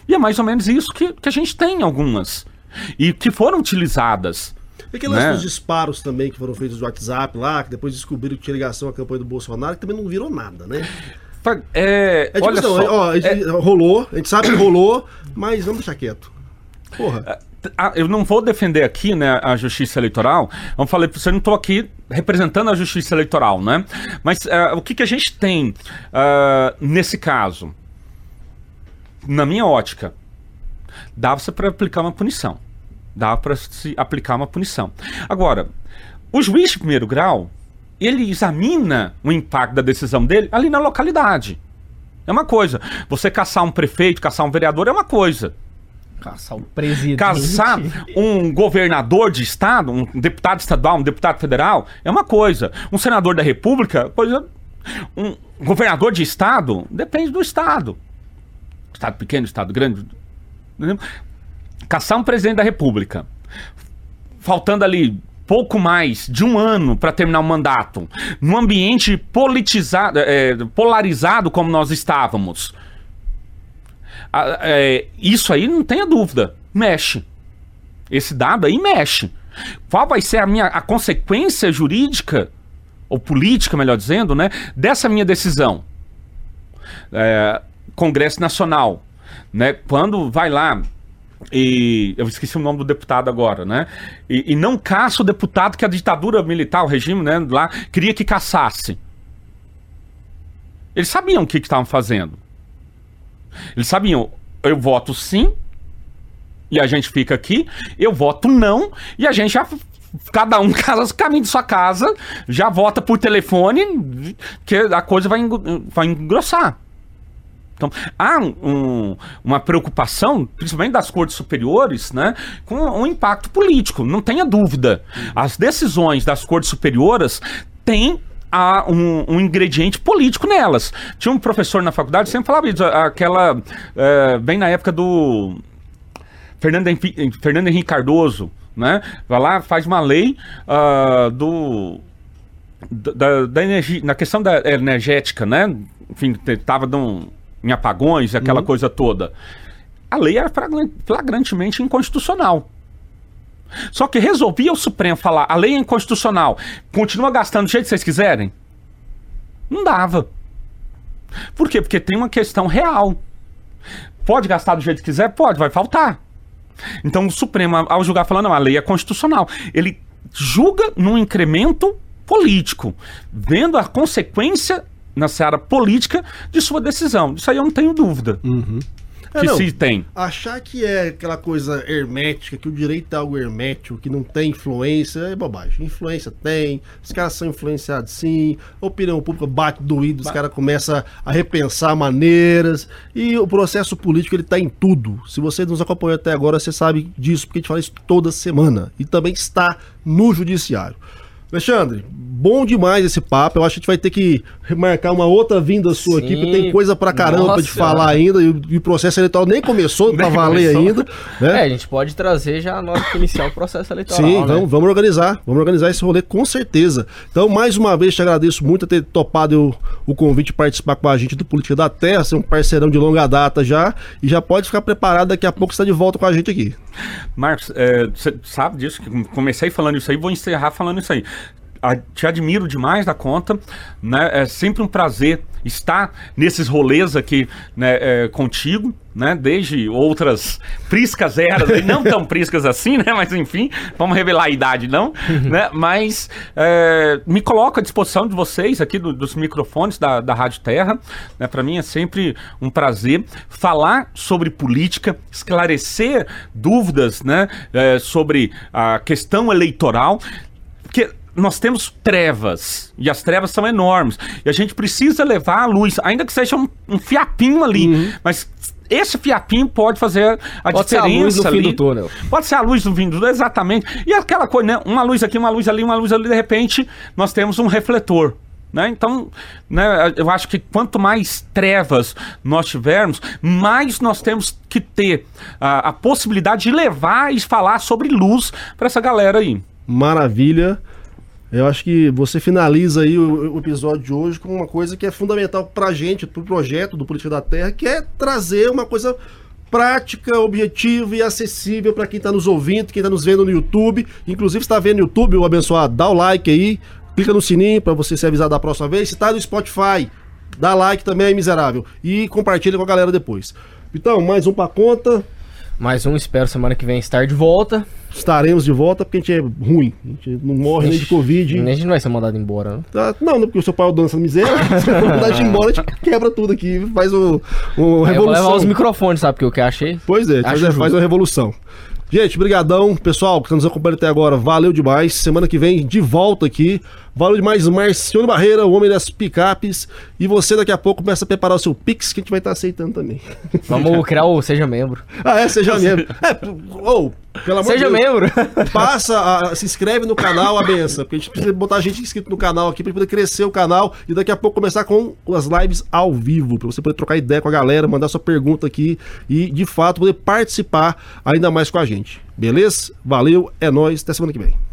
E é mais ou menos isso que, que a gente tem algumas. E que foram utilizadas. E aquele lance né? dos disparos também que foram feitos no WhatsApp lá, que depois descobriram que tinha ligação à campanha do Bolsonaro, que também não virou nada, né? É, É tipo olha assim, só, ó, a gente rolou, a gente sabe que rolou, mas vamos deixar quieto. Porra. Ah, eu não vou defender aqui, né, a justiça eleitoral. Vamos falar para você, não estou aqui representando a justiça eleitoral, né? Mas ah, o que, que a gente tem ah, nesse caso? Na minha ótica, dava-se para aplicar uma punição. Dava para se aplicar uma punição. Agora, o juiz de primeiro grau, ele examina o impacto da decisão dele ali na localidade. É uma coisa. Você caçar um prefeito, caçar um vereador é uma coisa. Caçar o presidente. Caçar um governador de estado, um deputado estadual, um deputado federal, é uma coisa. Um senador da república, coisa. Um governador de estado, depende do estado. Estado pequeno, estado grande. Caçar um presidente da república. Faltando ali pouco mais de um ano para terminar o mandato, num ambiente politizado, é, polarizado como nós estávamos. É, isso aí não tenha dúvida, mexe. Esse dado aí mexe. Qual vai ser a minha a consequência jurídica ou política, melhor dizendo, né, dessa minha decisão? É, Congresso Nacional, né? Quando vai lá e eu esqueci o nome do deputado agora, né? E, e não caça o deputado que a ditadura militar, o regime, né, lá queria que caçasse. Eles sabiam o que estavam fazendo. Eles sabiam, eu voto sim, e a gente fica aqui, eu voto não, e a gente já. Cada um casa caminho de sua casa, já vota por telefone, que a coisa vai, vai engrossar. Então, há um- um- uma preocupação, principalmente das cortes superiores, né, com o impacto político, não tenha dúvida. As decisões das cortes superiores têm a- um, um ingrediente político nelas. Tinha um professor na faculdade que sempre falava isso, aquela. eh, bem na época do. Fernando, Fernando Henrique Cardoso, né? Vai lá, faz uma lei ah, do da, da energia, na questão da energética, né? Enfim, estava em apagões, aquela uhum. coisa toda. A lei era flagrantemente inconstitucional. Só que resolvia o Supremo falar, a lei é inconstitucional, continua gastando do jeito que vocês quiserem? Não dava. Por quê? Porque tem uma questão real. Pode gastar do jeito que quiser? Pode, vai faltar. Então o Supremo, ao julgar, falando, não, a lei é constitucional. Ele julga num incremento político, vendo a consequência na seara política de sua decisão. Isso aí eu não tenho dúvida. Uhum. É, que não, se tem. Achar que é aquela coisa hermética, que o direito é algo hermético, que não tem influência, é bobagem. Influência tem, os caras são influenciados sim, a opinião pública bate doído, os caras começam a repensar maneiras, e o processo político ele tá em tudo. Se você nos acompanhou até agora, você sabe disso, porque a gente fala isso toda semana. E também está no judiciário. Alexandre, bom demais esse papo. Eu acho que a gente vai ter que remarcar uma outra vinda sua Sim. aqui, porque tem coisa pra caramba Nossa, te falar ainda. E, o processo eleitoral nem começou pra valer ainda. Né? É, a gente pode trazer já na hora que iniciar o processo eleitoral. Sim, né? vamos, vamos organizar. Vamos organizar esse rolê com certeza. Então, mais uma vez, te agradeço muito por ter topado o, o convite de participar com a gente do Política da Terra, ser um parceirão de longa data já. E já pode ficar preparado, daqui a pouco você está de volta com a gente aqui. Marcos, você é, sabe disso? Que comecei falando isso aí, vou encerrar falando isso aí te admiro demais da conta, né? É sempre um prazer estar nesses rolês aqui né, é, contigo, né? Desde outras priscas eras, não tão priscas assim, né? Mas enfim, vamos revelar a idade, não, né? Mas é, me coloco à disposição de vocês aqui do, dos microfones da, da Rádio Terra, né? Para mim é sempre um prazer falar sobre política, esclarecer dúvidas, né? É, sobre a questão eleitoral, porque nós temos trevas, e as trevas são enormes. E a gente precisa levar a luz, ainda que seja um, um fiapinho ali, uhum. mas esse fiapinho pode fazer a pode diferença. Pode ser a luz no ali. fim do túnel. Pode ser a luz no fim do túnel, exatamente. E aquela coisa, né? Uma luz aqui, uma luz ali, uma luz ali, de repente, nós temos um refletor. Né? Então, né, eu acho que quanto mais trevas nós tivermos, mais nós temos que ter a, a possibilidade de levar e falar sobre luz para essa galera aí. Maravilha. Eu acho que você finaliza aí o, o, episódio de hoje com uma coisa que é fundamental pra gente, pro projeto do Política da Terra, que é trazer uma coisa prática, objetiva e acessível para quem está nos ouvindo, quem está nos vendo no YouTube. Inclusive, está vendo no YouTube, o abençoado, dá o like aí, clica no sininho para você ser avisado da próxima vez. Se está no Spotify, dá like também, miserável. E compartilha com a galera depois. Então, mais um para conta. Mais um, espero semana que vem estar de volta. Estaremos de volta porque a gente é ruim. A gente não morre nem de Covid. Nem a gente não vai ser mandado embora, né? Ah, não, não, porque o seu pai é o dono dessa miséria. Se for mandado embora, a gente quebra tudo aqui. Faz o, o revolução. Eu vou levar os microfones, sabe? Porque o que eu achei. Pois é, faz, faz uma revolução. Gente, brigadão, pessoal, que está nos acompanhando até agora, valeu demais. Semana que vem, de volta aqui. Valeu demais, Marciano Barreira, o homem das picapes. E você daqui a pouco começa a preparar o seu Pix, que a gente vai estar tá aceitando também. Vamos criar o Seja Membro. Ah, é? Seja Membro. É, ou, oh, pelo amor Seja de Deus, membro. Passa, a, se inscreve no canal, a benção. Porque a gente precisa botar gente inscrito no canal aqui pra poder crescer o canal e daqui a pouco começar com as lives ao vivo, pra você poder trocar ideia com a galera, mandar sua pergunta aqui e, de fato, poder participar ainda mais com a gente. Beleza? Valeu, é nóis, até semana que vem.